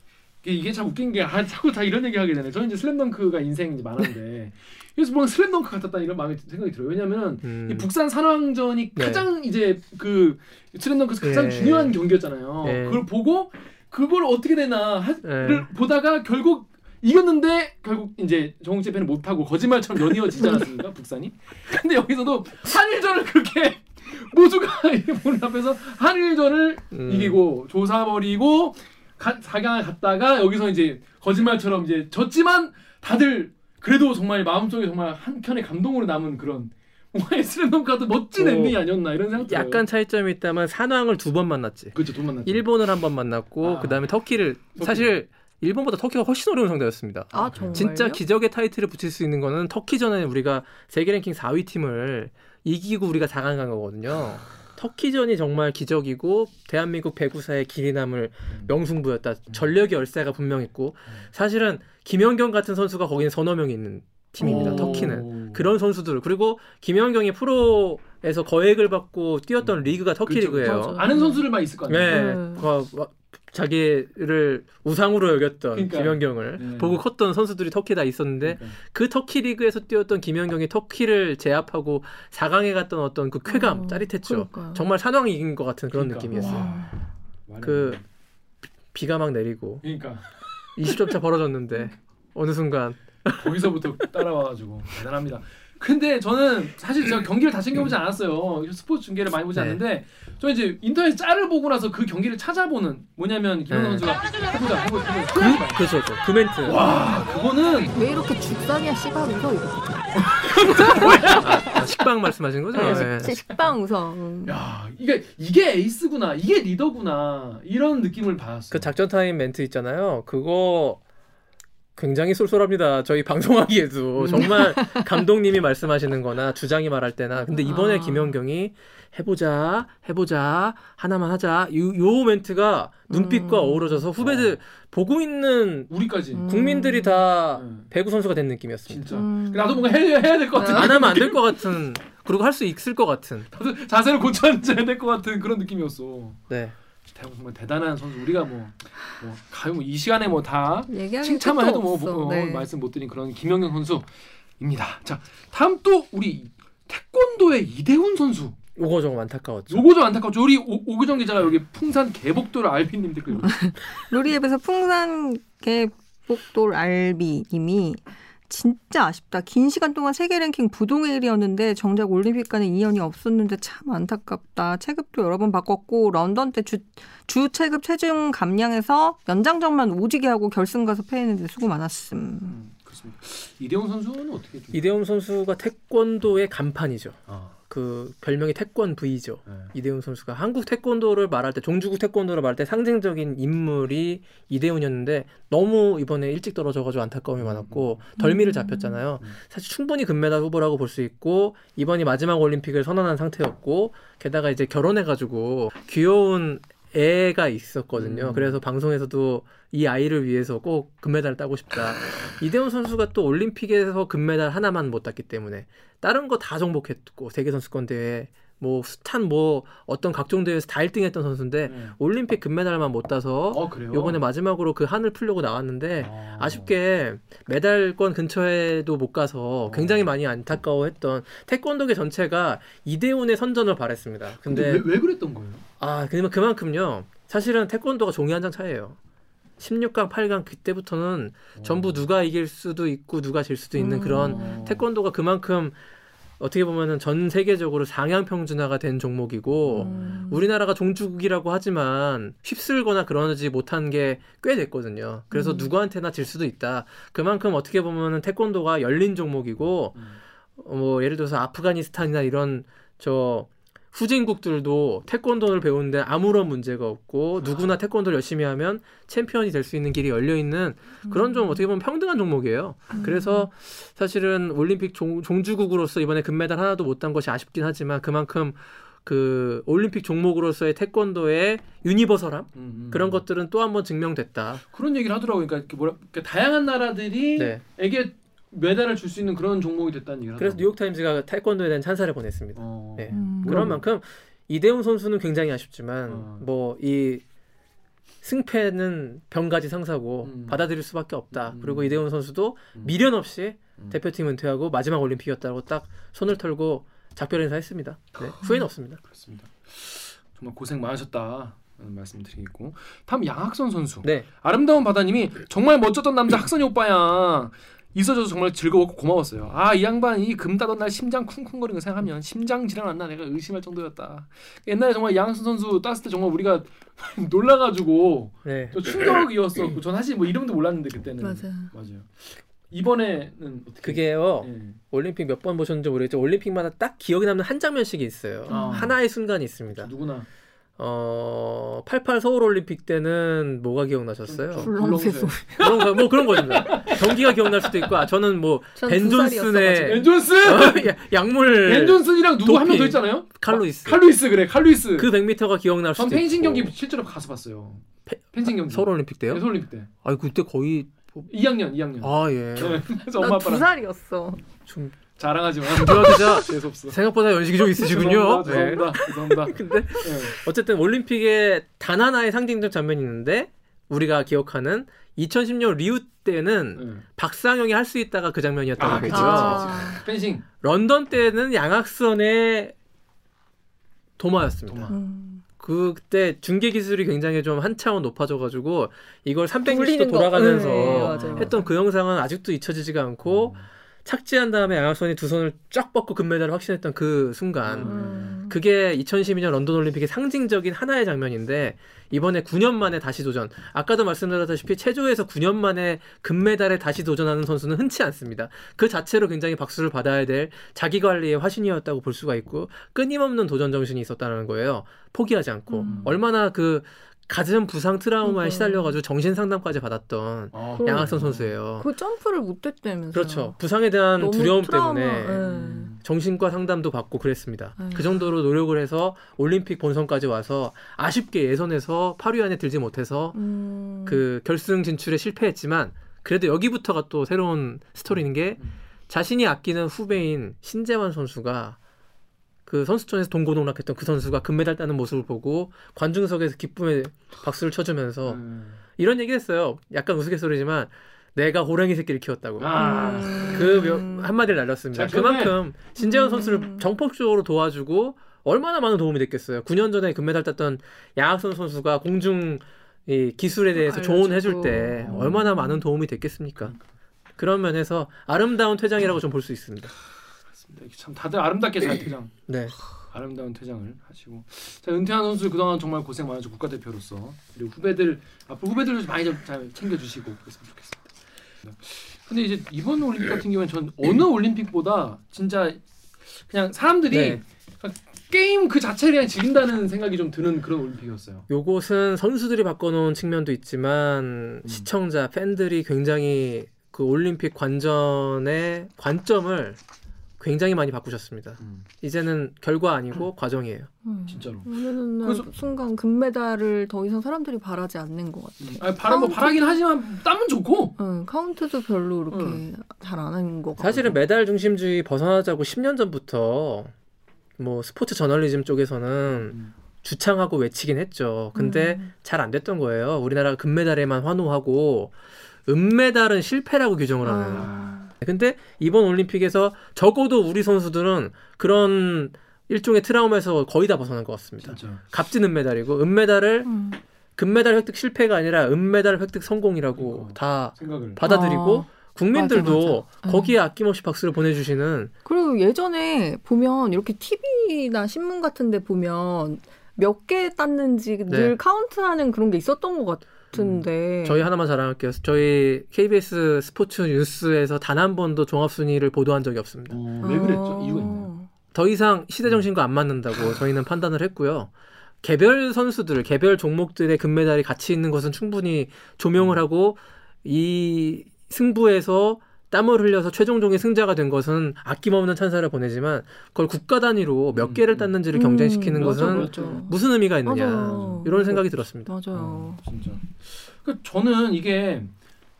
이게 참 웃긴 게 아, 자꾸 다 이런 얘기 하게 되네. 저는 이제 슬램덩크가 인생 이제 많은데 (laughs) 그래서 뭔가 슬램덩크 같았다 이런 마음이 생각이 들어요. 왜냐면은 음. 이 북산 산왕전이 네. 가장 이제 그 슬램덩크에서 가장 예. 중요한 경기였잖아요. 예. 그걸 보고 그걸 어떻게 되나를 예. 보다가 결국 이겼는데 결국 이제 정욱 재팬은 못하고 거짓말처럼 연이어지지 않았습니까 북산이? 근데 여기서도 한일전을 그렇게 (laughs) 모두가 (laughs) 보는 앞에서 한일전을 음. 이기고 조사버리고 가, 4강을 갔다가 여기서 이제 거짓말처럼 이제 졌지만 다들 그래도 정말 마음속에 정말 한켠에 감동으로 남은 그런 (laughs) 뭔가 슬램덩크도 멋진 어, 엔딩이 아니었나 이런 생각 들어요. 약간 차이점이 있다면 산왕을 두 번 만났지. 그렇죠 돈 만났죠. 일본을 한 번 만났고 아. 그다음에 터키를 사실 일본보다 터키가 훨씬 어려운 상대였습니다. 아 정말요? 진짜 기적의 타이틀을 붙일 수 있는 거는 터키전에 우리가 세계 랭킹 4위 팀을 이기고 우리가 4강 간 거거든요. 터키전이 정말 기적이고 대한민국 배구사의 길이 남을 명승부였다. 전력의 열세가 분명했고 사실은 김연경 같은 선수가 거기는 서너 명이 있는 팀입니다. 오. 터키는 그런 선수들 그리고 김연경이 프로에서 거액을 받고 뛰었던 리그가 터키 그렇죠. 리그예요. 맞아. 아는 선수들만 있을 거 아니에요. 네, 그, 와- 자기를 우상으로 여겼던 그러니까요. 김연경을 네. 보고 컸던 선수들이 터키에 다 있었는데 그 터키 리그에서 뛰었던 김연경이 터키를 제압하고 4강에 갔던 어떤 그 쾌감 짜릿했죠. 그러니까요. 정말 산왕이 이긴 것 같은 그런 그러니까. 느낌이었어요. 와. 그 비- 비가 막 내리고 그러니까 20점 차 벌어졌는데 (laughs) 어느 순간 거기서부터 따라와가지고 대단합니다. 근데 저는 사실 제가 경기를 다 챙겨보지 않았어요. 스포츠 중계를 많이 보지 네. 않는데 저 이제 인터넷 짤을 보고 나서 그 경기를 찾아보는 뭐냐면 김영 네. 선수가 해보자 해보자 해보자 그, 그죠, 그죠. 그 멘트. 와 그거는 왜 이렇게 죽상이야 씨발 웃어 이거. 아, 식빵 말씀하신 거죠? 네, 네. 식빵 웃어. 음. 야 이게 이게 에이스구나 이게 리더구나 이런 느낌을 받았어. 그 작전 타임 멘트 있잖아요. 그거 굉장히 쏠쏠합니다. 저희 방송하기에도 음. 정말 (laughs) 감독님이 말씀하시는 거나 주장이 말할 때나. 근데 이번에 아. 김연경이 해보자, 해보자, 하나만 하자. 요, 요 멘트가 눈빛과 음. 어우러져서 후배들 보고 있는 우리까지 국민들이 다 음. 배구 선수가 된 느낌이었습니다. 진짜 음. 나도 뭔가 해야 해야 될 것 같은 안 하면 안 될 것 같은, 그리고 할 수 있을 것 같은. 자세를 고쳐 앉아야 될 것 같은 그런 느낌이었어. 네. 대- 정말 대단한 선수 우리가 뭐, 뭐 가요 뭐 이 시간에 뭐 다 칭찬만 해도 뭐 없어. 뭐, 어, 네. 말씀 못 드린 그런 김영경 선수입니다. 자 다음 또 우리 태권도의 이대훈 선수. 요거 좀 안타까웠죠. 요거 좀 안타깝죠. 우리 오, 오규정 기자가 여기 풍산 개복도를 알피님 댓글. 로리앱에서 풍산 개복돌 알비님이 진짜 아쉽다. 긴 시간 동안 세계 랭킹 부동의 일이었는데 정작 올림픽 가는 인연이 없었는데 참 안타깝다. 체급도 여러 번 바꿨고 런던 때 주 주 체급 체중 감량해서 연장전만 오지게 하고 결승 가서 패했는데 수고 많았음. 그렇습니다. 이대훈 선수는 어떻게 좀 이대훈 선수가 태권도의 간판이죠. 아. 그 별명이 태권 V죠. 네. 이대훈 선수가 한국 태권도를 말할 때 종주국 태권도를 말할 때 상징적인 인물이 이대훈이었는데 너무 이번에 일찍 떨어져가지고 안타까움이 많았고 덜미를 잡혔잖아요. 사실 충분히 금메달 후보라고 볼 수 있고 이번이 마지막 올림픽을 선언한 상태였고 게다가 이제 결혼해가지고 귀여운 애가 있었거든요. 음. 그래서 방송에서도 이 아이를 위해서 꼭 금메달을 따고 싶다. (laughs) 이대훈 선수가 또 올림픽에서 금메달 하나만 못 땄기 때문에 다른 거 다 정복했고 세계 선수권 대회 뭐 숱한 뭐 어떤 각종 대회에서 다 1등했던 선수인데 네. 올림픽 금메달만 못 따서 어? 요번에 마지막으로 그 한을 풀려고 나왔는데 아 쉽게 메달권 근처에도 못 가서 굉장히 많이 안타까워했던 태권도계 전체가 이대훈의 선전을 바랬습니다. 근데 근데, 왜, 왜 그랬던 거예요? 아 그러면 그만큼요. 사실은 태권도가 종이 한 장 차이예요. 16강, 8강 그때부터는 전부 누가 이길 수도 있고 누가 질 수도 있는 그런 태권도가 그만큼 어떻게 보면은 전 세계적으로 상향 평준화가 된 종목이고 우리나라가 종주국이라고 하지만 휩쓸거나 그러지 못한 게 꽤 됐거든요. 그래서 음. 누구한테나 질 수도 있다. 그만큼 어떻게 보면은 태권도가 열린 종목이고 어, 뭐 예를 들어서 아프가니스탄이나 이런 저 후진국들도 태권도를 배우는데 아무런 문제가 없고 누구나 태권도를 열심히 하면 챔피언이 될 수 있는 길이 열려 있는 그런 좀 어떻게 보면 평등한 종목이에요. 그래서 사실은 올림픽 종, 종주국으로서 이번에 금메달 하나도 못 딴 것이 아쉽긴 하지만 그만큼 그 올림픽 종목으로서의 태권도의 universal함 음, 그런 것들은 또 한번 증명됐다. 그런 얘기를 하더라고요. 그러니까 뭐라 그러니까 다양한 나라들이 네. 에게 메달을 줄 수 있는 그런 종목이 됐다는 얘기를 그래서. 뉴욕 타임즈가 태권도에 대한 찬사를 보냈습니다. 어. 네. 음. 그런 만큼 이대훈 선수는 굉장히 아쉽지만 어. 뭐이 승패는 병가지 상사고 음. 받아들일 수밖에 없다. 음. 그리고 이대훈 선수도 음. 미련 없이 음. 대표팀 은퇴하고 마지막 올림픽이었다고 딱 손을 털고 작별 인사했습니다. 네, 후회는 없습니다. 그렇습니다. 정말 고생 많으셨다. 말씀드리고 다음 양학선 선수. 네. 아름다운 바다님이 정말 멋졌던 남자 학선이 오빠야. 있어줘서 정말 즐거웠고 고마웠어요. 아 이 양반 이금 따던 날 심장 쿵쿵거리는 거 생각하면 심장 질환 왔나 내가 의심할 정도였다. 옛날에 정말 양학선 선수 땄을 때 정말 우리가 (laughs) 놀라가지고 네. 저 충격이었었고 전 사실 뭐 이름도 몰랐는데 그때는 맞아. 맞아요. 이번에는 어떻게? 그게요. 예. 올림픽 몇 번 보셨는지 모르겠지만 올림픽마다 딱 기억에 남는 한 장면씩이 있어요. 아. 하나의 순간이 있습니다. 누구나 어, 88 서울 올림픽 때는 뭐가 기억나셨어요? 굴렁쇠소. 그런 거, 뭐 그런 거죠. 경기가 기억날 수도 있고, 아, 저는 뭐, 전 벤. 존슨의 벤 존슨, 어, 야- 약물. 벤 존슨이랑 누구 한 명 더. 있잖아요. 칼루이스. 칼루이스 그래 칼루이스. 그 100m가 기억날 전 수도 펜싱 있고. 경기 실제로 가서 봤어요. 펜싱 경기. 서울 올림픽 때요? 네, 서울 올림픽 때. 아니, 그때 거의. 2학년, 2학년. 아, 예. 네, 그래서 엄마 아빠랑 살이었어. 좀, 자랑하지 마. 김주환 기자, 재수 없어. 생각보다 연식이 좀 있으시군요. 죄송합니다. 죄송합니다. 죄송합니다. (laughs) 근데, 네. 어쨌든 올림픽에 단 하나의 상징적 장면이 있는데, 우리가 기억하는 2010년 리우 때는 네. 박상영이 할 수 있다가 그 장면이었다고 아, 그치, 했죠. 아. 펜싱. 런던 때는 양악선의 도마였습니다. 도마. 음. 그때 중계 기술이 굉장히 좀 한 차원 높아져가지고 이걸 360도 돌리는 거. 돌아가면서 네, 맞아요. 했던 그 영상은 아직도 잊혀지지가 않고 착지한 다음에 양악선이 두 손을 쫙 뻗고 금메달을 확신했던 그 순간 음. 그게 2012년 런던 올림픽의 상징적인 하나의 장면인데 이번에 9년 만에 다시 도전. 아까도 말씀드렸다시피 체조에서 9년 만에 금메달에 다시 도전하는 선수는 흔치 않습니다. 그 자체로 굉장히 박수를 받아야 될 자기 관리의 화신이었다고 볼 수가 있고 끊임없는 도전 정신이 있었다는 거예요. 포기하지 않고 음. 얼마나 그 가슴 부상 트라우마에 그러니까. 시달려가지고 정신 상담까지 받았던 아, 그럼- 양학선 선수예요. 그 점프를 못했다면서. 그렇죠. 부상에 대한 두려움 트라우마, 때문에 예. 정신과 상담도 받고 그랬습니다. 아유. 그 정도로 노력을 해서 올림픽 본선까지 와서 아쉽게 예선에서 8위 안에 들지 못해서 음. 그 결승 진출에 실패했지만 그래도 여기부터가 또 새로운 스토리인 게 자신이 아끼는 후배인 신재환 선수가 그 선수촌에서 동고동락했던 그 선수가 금메달 따는 모습을 보고 관중석에서 기쁨의 박수를 쳐주면서 음. 이런 얘기 했어요. 약간 우스갯소리지만 내가 호랭이 새끼를 키웠다고. 아. 그 몇- 한마디를 날렸습니다. 그만큼 신재현 음. 선수를 정폭적으로 도와주고 얼마나 많은 도움이 됐겠어요. 9년 전에 금메달 땄던 양학선 선수가 공중 이 기술에 대해서. 조언해줄 때 음. 얼마나 많은 도움이 됐겠습니까? 그런 면에서 아름다운 퇴장이라고 좀 볼 수 있습니다. 참 다들 아름답게 잘 (laughs) 퇴장. 네. 아름다운 퇴장을 하시고 자 은퇴한 선수 그동안 정말 고생 많으셨고 국가대표로서 그리고 후배들 앞으로 후배들도 좀 많이 좀잘 챙겨주시고 그랬으면 좋겠습니다. 근데 이제 이번 올림픽 같은 경우는 전 어느 올림픽보다 진짜 그냥 사람들이 네. 그냥 게임 그 자체를 그냥 즐긴다는 생각이 좀 드는 그런 올림픽이었어요. 요것은 선수들이 바꿔놓은 측면도 있지만 시청자 팬들이 굉장히 그 올림픽 관전의 관점을 굉장히 많이 바꾸셨습니다. 이제는 결과 아니고 과정이에요. 진짜로. 오늘은 그래서- 순간 금메달을 더 이상 사람들이 바라지 않는 것 같아. 아니, 바람 뭐 바라긴 하지만 땀은 좋고. 응, 카운트도 별로 이렇게 잘 안 하는 것 같고. 사실은 메달 중심주의 벗어나자고 10년 전부터 뭐 스포츠 저널리즘 쪽에서는 주창하고 외치긴 했죠. 근데 음. 잘안 됐던 거예요. 우리나라가 금메달에만 환호하고 은메달은 실패라고 규정을 하는. 아. 근데 이번 올림픽에서 적어도 우리 선수들은 그런 일종의 트라우마에서 거의 다 벗어난 것 같습니다. 값진 은메달이고 은메달을 음. 금메달 획득 실패가 아니라 은메달 획득 성공이라고 다 생각을. 받아들이고 아, 국민들도 맞아, 맞아. 거기에 아낌없이 박수를 보내주시는 그리고 예전에 보면 이렇게 TV나 신문 같은 데 보면 몇 개 땄는지 늘 네. 카운트하는 그런 게 있었던 것 같 은데. 저희 하나만 자랑할게요. 저희 KBS 스포츠 뉴스에서 단 한 번도 종합 순위를 보도한 적이 없습니다. 왜 그랬죠? 이유가 있나요? 더 이상 시대 정신과 안 맞는다고 저희는 판단을 했고요. 개별 선수들, 개별 종목들의 금메달이 가치 있는 것은 충분히 조명을 하고 이 승부에서 땀을 흘려서 최종적인 승자가 된 것은 아낌없는 찬사를 보내지만 그걸 국가 단위로 몇 개를 땄는지를 경쟁시키는 음, 맞아, 것은 맞아. 무슨 의미가 있느냐 맞아요. 이런 생각이 들었습니다. 맞아요. 진짜. 그 저는 이게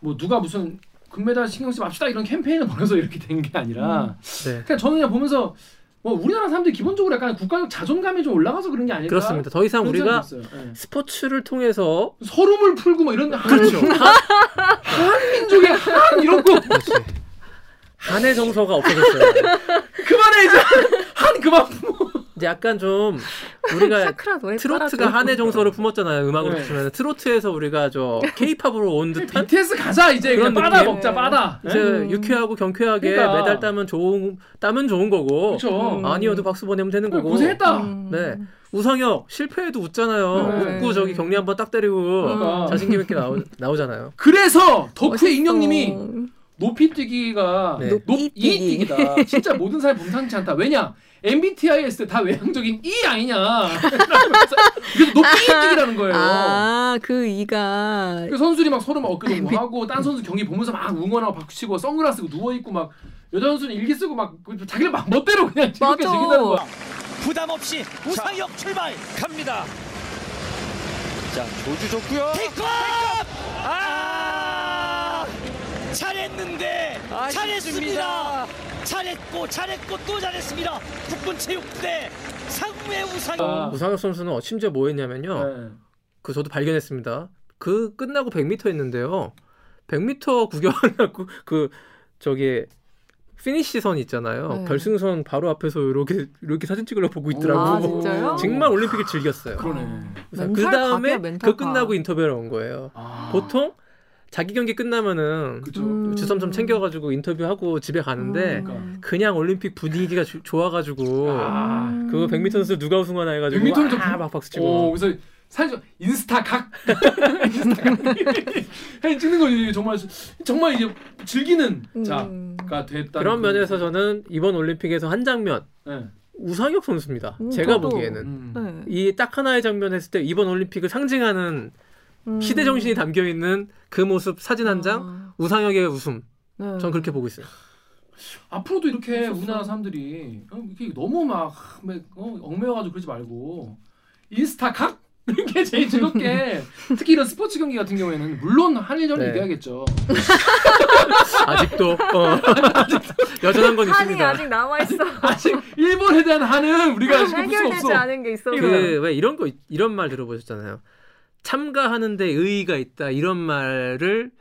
뭐 누가 무슨 금메달 신경 쓰지 맙시다 이런 캠페인을 벌여서 이렇게 된 게 아니라 네. 그냥 저는 그냥 보면서 뭐 우리나라 사람들이 기본적으로 약간 국가적 자존감이 좀 올라가서 그런 게 아닐까? 그렇습니다. 더 이상 우리가. 예. 스포츠를 통해서 서름을 풀고 뭐 이런 그렇죠. 한, 한민족의 한 이런 거 한의 정서가 없어졌어요. (laughs) 그만해 이제 한 그만 이제 약간 좀 우리가 트로트가. 한의 정서를 품었잖아요. 음악으로 네. 치면 트로트에서 우리가 저 케이팝으로 온 듯한 BTS 가자 이제 그냥 빠다 느낌? 먹자 빠다. 이제 예? 유쾌하고 경쾌하게 그러니까. 메달 따면 좋은 따면 좋은 거고 그쵸. 아니어도 박수 보내면 되는 거고 고생했다. 네 우상혁 실패해도 웃잖아요 네. 웃고 저기 격리 한번 딱 때리고 그러니까. 자신감 있게 나오, 나오잖아요 그래서 덕후의. 익명님이 높이 뛰기가 네. 높이 뛰기다. 진짜 모든 사람이 범상치 않다. 왜냐? MBTI 했을 때다 외향적인 이 아니냐. (laughs) 그래서 높이 뛰기라는 거예요. 아, 그 이가 그 선수들이 막 서로 막 어깨 (laughs) 동무 하고 딴 선수 경기 보면서 막 응원하고 박수치고 선글라스 쓰고 누워 있고 막 여자 선수는 일기 쓰고 막그 자기를 막 멋대로 그냥 즐겁게 맞아. 즐긴다는 거야. 부담 없이 우상혁 출발 갑니다. 자 조주 좋고요. 테이크업! 아! 잘했는데 잘했습니다. 잘했고 잘했고 또 잘했습니다. 국군 체육부대 상무의 우상혁. 우상혁 선수는 어, 심지어 뭐 했냐면요 네. 그 저도 발견했습니다 그 끝나고 100m 했는데요 100m 구경하려고 (laughs) 그 저기 피니시 선 있잖아요 네. 결승선 바로 앞에서 이렇게 이렇게 사진 찍으려고 보고 있더라고 아, 진짜요? 정말 올림픽을 즐겼어요 그러네. 그래서 멘탈 그 다음에 각이야, 멘탈 그 끝나고 인터뷰를 온 거예요. 아. 보통 자기 경기 끝나면은 그쵸. 음. 주섬섬 챙겨가지고 인터뷰하고 집에 가는데 음. 그냥 올림픽 분위기가 주- 좋아가지고 아. 그거 100m 선수 누가 우승하나 해가지고 100m 는 와, 막 박수 치고 오, 그래서 사실 인스타 각 (laughs) 인스타 각 사진 찍는 거 정말 정말 이제 즐기는 음. 자가 됐다. 그런 면에서 저는 이번 올림픽에서 한 장면 네. 우상혁 선수입니다. 음, 제가 저도. 보기에는 음. 네. 이딱 하나의 장면 했을 때 이번 올림픽을 상징하는 음. 시대 정신이 담겨 있는 그 모습 사진 한 장 아. 우상혁의 웃음 네. 전 그렇게 보고 있어요. 앞으로도 이렇게 우리나라 사람들이 어, 이렇게 너무 막 막, 어, 얽매여가지고 그러지 말고 인스타 각 (laughs) 이렇게 제일 즐겁게 특히 이런 스포츠 경기 같은 경우에는 물론 한일전 네. 이겨야겠죠. (laughs) 아직도 어. (laughs) 여전한 건 한이 있습니다. 아직 남아 있어. 아직 일본에 대한 한은 우리가 아직 해결되지 없어. 않은 게 있어. 그왜 이런 거 이런 말 들어보셨잖아요. 참가하는데 의의가 있다 이런 말을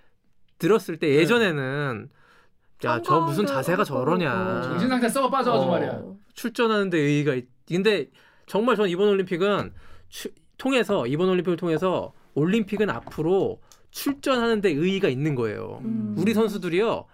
들었을 때 예전에는 야 저 무슨 자세가 저러냐 정신 상태 썩어 빠져가지고 어, 말이야. 출전하는데 의의가 있. 근데 정말 전 이번 올림픽은 추- 통해서 이번 올림픽을 통해서 올림픽은 앞으로 출전하는데 의의가 있는 거예요. 음. 우리 선수들이요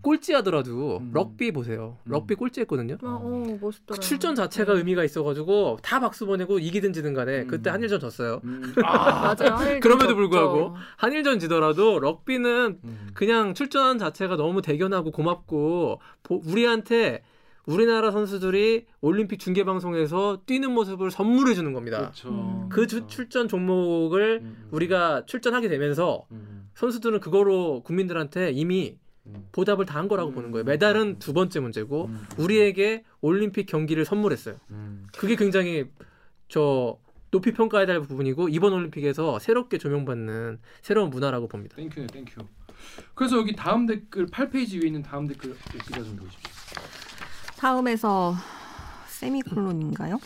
꼴찌 하더라도 럭비 보세요. 럭비 꼴찌 했거든요. 아, 어. 그 출전 자체가 의미가 있어가지고 다 박수 보내고 이기든 지든 간에 그때 한일전 졌어요. (laughs) 아, 맞아요. 한일전 그럼에도 졌죠. 불구하고 한일전 지더라도 럭비는 그냥 출전 자체가 너무 대견하고 고맙고 보- 우리한테 우리나라 선수들이 올림픽 중계 방송에서 뛰는 모습을 선물해 주는 겁니다. 그렇죠. 그 주- 출전 종목을 우리가 출전하게 되면서 선수들은 그거로 국민들한테 이미 보답을 다 한 거라고 보는 거예요. 메달은 두 번째 문제고 우리에게 올림픽 경기를 선물했어요. 그게 굉장히 저 높이 평가해야 될 부분이고 이번 올림픽에서 새롭게 조명받는 새로운 문화라고 봅니다. Thank you네 thank you. 그래서 여기 다음 댓글 8페이지 위에 있는 다음 댓글 기자 좀 보십시오. 다음에서 세미콜론인가요?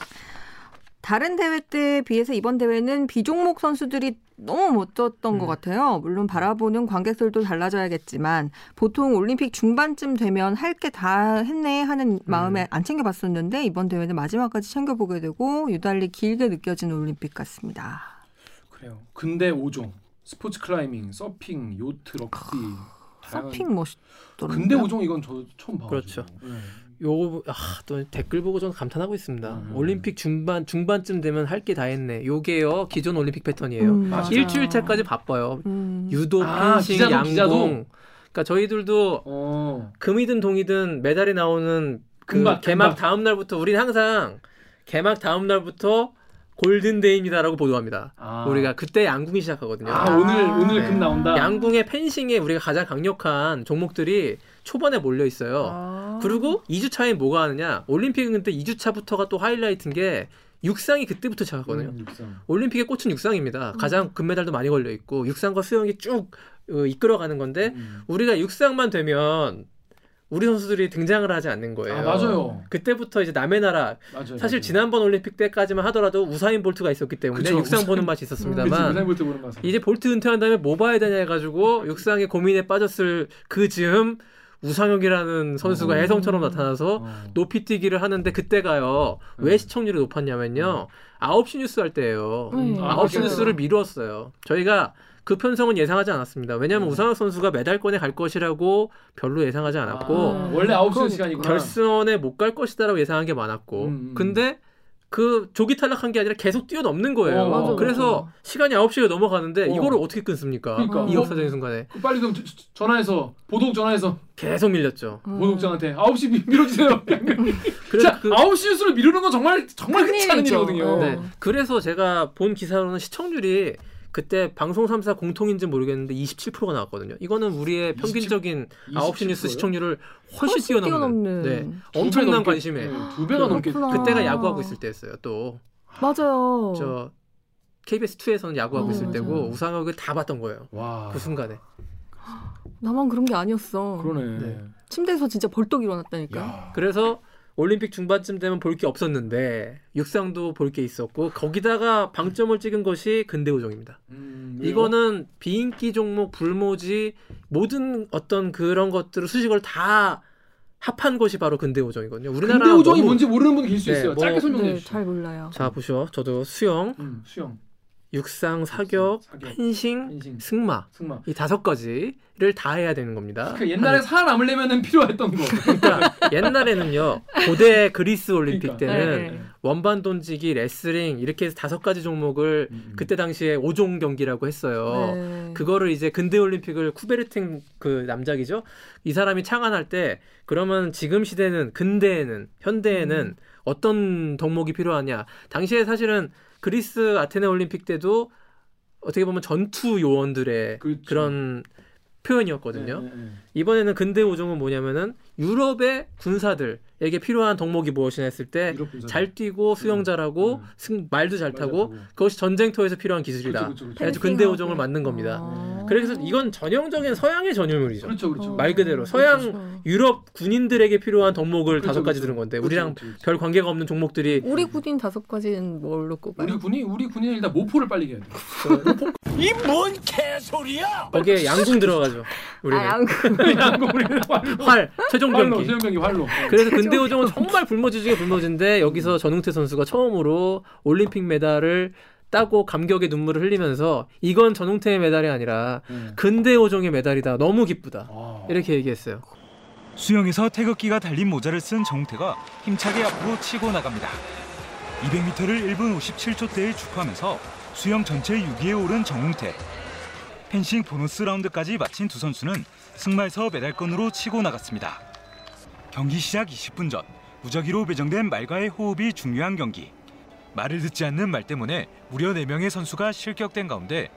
다른 대회 때에 비해서 이번 대회는 비종목 선수들이 너무 멋졌던 것 같아요. 물론 바라보는 관객들도 달라져야겠지만 보통 올림픽 중반쯤 되면 할 게 다 했네 하는 마음에 안 챙겨봤었는데 이번 대회는 마지막까지 챙겨보게 되고 유달리 길게 느껴지는 올림픽 같습니다. 그래요. 근대 5종 스포츠 클라이밍, 서핑, 요트, 럭비. 서핑 멋있더라고요. 근대 5종 이건 저 처음 봐. 그렇죠. 요거 아, 또 댓글 보고 저는 감탄하고 있습니다. 음. 올림픽 중반 중반쯤 되면 할 게 다 했네. 요게요 기존 올림픽 패턴이에요. 음, 맞아요. 일주일 차까지 바빠요. 음. 유도, 아, 펜싱, 기자도, 양궁. 기자도? 그러니까 저희들도 어. 금이든 동이든 메달이 나오는 그 금박, 개막 금박. 다음 날부터 우리는 항상 개막 다음 날부터 골든데이입니다라고 보도합니다. 아. 우리가 그때 양궁이 시작하거든요. 아, 오늘 오늘 네. 금 나온다. 양궁에 펜싱에 우리가 가장 강력한 종목들이 초반에 몰려 있어요. 아. 그리고 2주 차에 뭐가 하느냐? 올림픽은 그때 2주 차부터가 또 하이라이트인 게 육상이 그때부터 시작하거든요. 음, 육상. 올림픽의 꽃은 육상입니다. 가장 금메달도 많이 걸려 있고 육상과 수영이 쭉 어, 이끌어가는 건데 음. 우리가 육상만 되면 우리 선수들이 등장을 하지 않는 거예요. 아, 맞아요. 그때부터 이제 남의 나라 맞아요. 사실 맞아요. 지난번 올림픽 때까지만 하더라도 우사인 볼트가 있었기 때문에 그쵸, 육상 우사인- 보는 맛이 그치, 있었습니다만 우사인 볼트 보는 맛은. 이제 볼트 은퇴한 다음에 뭐 봐야 되냐 해가지고 육상에 고민에 빠졌을 그 즈음 우상혁이라는 선수가 어. 혜성처럼 나타나서 높이뛰기를 하는데 그때가요 왜 시청률이 높았냐면요 9시 뉴스 할 때예요 음. 아, 9시 맞아요. 뉴스를 미뤘어요 저희가 그 편성은 예상하지 않았습니다 왜냐하면 우상혁 선수가 메달권에 갈 것이라고 별로 예상하지 않았고 아, 원래 9시 그럼 시간이구나. 결선에 못 갈 것이다라고 예상한 게 많았고 음, 음. 근데 그 조기 탈락한 게 아니라 계속 뛰어넘는 거예요. 어, 맞아, 그래서 시간이 9시가 넘어가는데 어. 이거를 어떻게 끊습니까? 그러니까. 이 역사적인 순간에 그 빨리 저- 전화해서 보도국 전화해서 계속 밀렸죠. 보도국장한테 9시 미- 밀어주세요. (laughs) 그래서 자, 그 9시 뉴스를 미루는 건 정말 정말 흔치 않은. 일이거든요. 네. 그래서 제가 본 기사로는 시청률이 그때 방송 3사 공통인지 모르겠는데 27%가 나왔거든요. 이거는 우리의 평균적인 9시 뉴스 27%요? 시청률을 훨씬, 훨씬 뛰어넘는, 뛰어넘는. 네. 엄청난 넘게, 관심에 네, 두 배가 넘게. 그렇구나. 그때가 야구하고 있을 때였어요. 또 맞아요. 저 KBS 2에서는 야구하고 어, 있을 맞아요. 때고 우상혁을 다 봤던 거예요. 와. 그 순간에. 나만 그런 게 아니었어. 그러네. 네. 침대에서 진짜 벌떡 일어났다니까. 야. 그래서 올림픽 중반쯤 되면 볼 게 없었는데 육상도 볼 게 있었고 거기다가 방점을 찍은 것이 근대우정입니다. 음? 이거는 비인기 종목 불모지 모든 어떤 그런 것들을 수식을 다 합한 것이 바로 근대오정이거든요. 우리나라 근대 오정이 너무- 뭔지 모르는 분이 계실 수 네, 있어요. 뭐- 짧게 설명해 네, 주시죠. 잘 몰라요. 자 보시오. 저도 수영, 음, 수영, 육상, 사격, 사격, 펜싱, 펜싱, 승마 승마. 이 다섯 가지를 다 해야 되는 겁니다. 그 옛날에 살아남으려면 필요했던 거. 그러니까 옛날에는요 고대 그리스 올림픽 그러니까. 때는 네, 네. 원반 던지기, 레슬링 이렇게 해서 다섯 가지 종목을 음. 그때 당시에 5종 경기라고 했어요. 네. 그거를 이제 근대 올림픽을 쿠베르팅 그 남작이죠. 이 사람이 창안할 때 그러면 지금 시대는 근대에는 현대에는 음. 어떤 덕목이 필요하냐. 당시에 사실은 그리스 아테네 올림픽 때도 어떻게 보면 전투 요원들의 그렇죠. 그런 표현이었거든요. 네, 네, 네. 이번에는 근대 오종은 뭐냐면은 유럽의 군사들에게 필요한 덕목이 무엇이냐 했을 때. 잘 뛰고 수영 잘하고 음. 승, 말도 잘말 타고 잘 타고. 그것이 전쟁터에서 필요한 기술이다. 그렇죠, 그렇죠, 그렇죠. 그래서. 근대 오종을 만든 겁니다. 아. 그래서 이건 전형적인 서양의 전유물이죠. 그렇죠, 그렇죠. 말 그대로 서양 그렇죠. 유럽 군인들에게 필요한 덕목을 그렇죠, 다섯 가지 그렇죠. 들은 건데 그렇죠, 우리랑 그렇죠, 그렇죠. 별 관계가 없는 종목들이 우리 군인 다섯 가지는 뭘로 꼽아요? 우리 군이 우리 군이 일단 모포를 빨리 해야 돼. 이 뭔 개소리야! 거기에 양궁 들어가죠. 우리는 아, 양궁. (laughs) 양궁 우리는 활로. (laughs) 활 활로 경기. 최종 경기 활로. 그래서 근대 오종은 정말 불모지 중에 불모지인데 여기서 전웅태 선수가 처음으로 올림픽 메달을 따고 감격의 눈물을 흘리면서 이건 전웅태의 메달이 아니라 네. 근대 오종의 메달이다. 너무 기쁘다. 아. 이렇게 얘기했어요. 수영에서 태극기가 달린 모자를 쓴 정웅태가 힘차게 앞으로 치고 나갑니다. 200m를 1분 57초대에 주파하면서 수영 전체 6위에 오른 정웅태. 펜싱 보너스 라운드까지 마친 두 선수는 승마에서 메달권으로 치고 나갔습니다. 경기 시작 20분 전 무작위로 배정된 말과의 호흡이 중요한 경기. 말을 듣지 않는 말 때문에 무려 4명의 선수가 실격된 가운데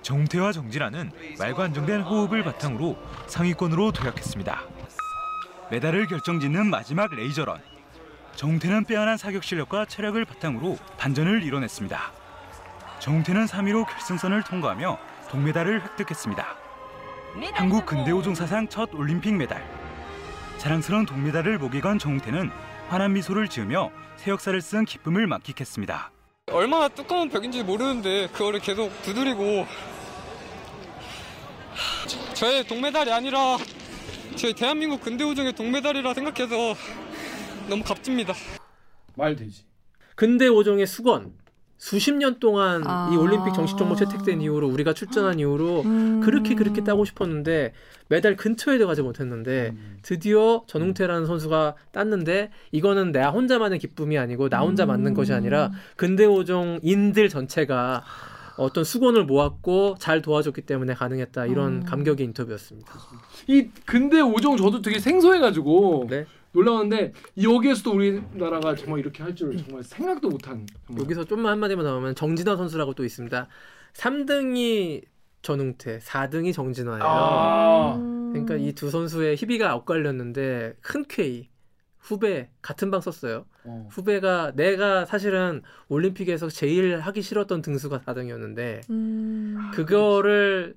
정태와 정진아는 말과 안정된 호흡을 바탕으로 상위권으로 도약했습니다. 메달을 결정짓는 마지막 레이저런. 정태는 빼어난 사격 실력과 체력을 바탕으로 반전을 이뤄냈습니다. 정태는 3위로 결승선을 통과하며 동메달을 획득했습니다. 한국 근대 오종 사상 첫 올림픽 메달. 자랑스러운 동메달을 목에 건 정태는 환한 미소를 지으며 새 역사를 쓴 기쁨을 만끽했습니다. 얼마나 두꺼운 벽인지 모르는데 그거를 계속 두드리고 저의 동메달이 아니라 저희 대한민국 근대오종의 동메달이라 생각해서 너무 값집니다. 말 되지. 근대 오종의 수건 수십 년 동안 아. 이 올림픽 정식 종목 채택된 이후로 우리가 출전한 이후로 음. 그렇게 그렇게 따고 싶었는데 메달 근처에도 가지 못했는데 드디어 전웅태라는 선수가 땄는데 이거는 내가 혼자만의 기쁨이 아니고 나 혼자 맞는 것이 아니라 근대 오종인들 전체가 어떤 수건을 모았고 잘 도와줬기 때문에 가능했다 이런 감격의 인터뷰였습니다. 이 근대 오종 저도 되게 생소해가지고 네. 놀라웠는데 여기에서도 우리나라가 정말 이렇게 할줄 정말 생각도 못한. 정말. 여기서 좀만 한마디만 나오면 정진화 선수라고 또 있습니다. 3등이 전웅태, 4등이 정진화예요. 아. 그러니까 이 두 선수의 희비가 엇갈렸는데 흔쾌히 후배 같은 방 썼어요. 어. 후배가 내가 사실은 올림픽에서 제일 하기 싫었던 등수가 4등이었는데 음. 그거를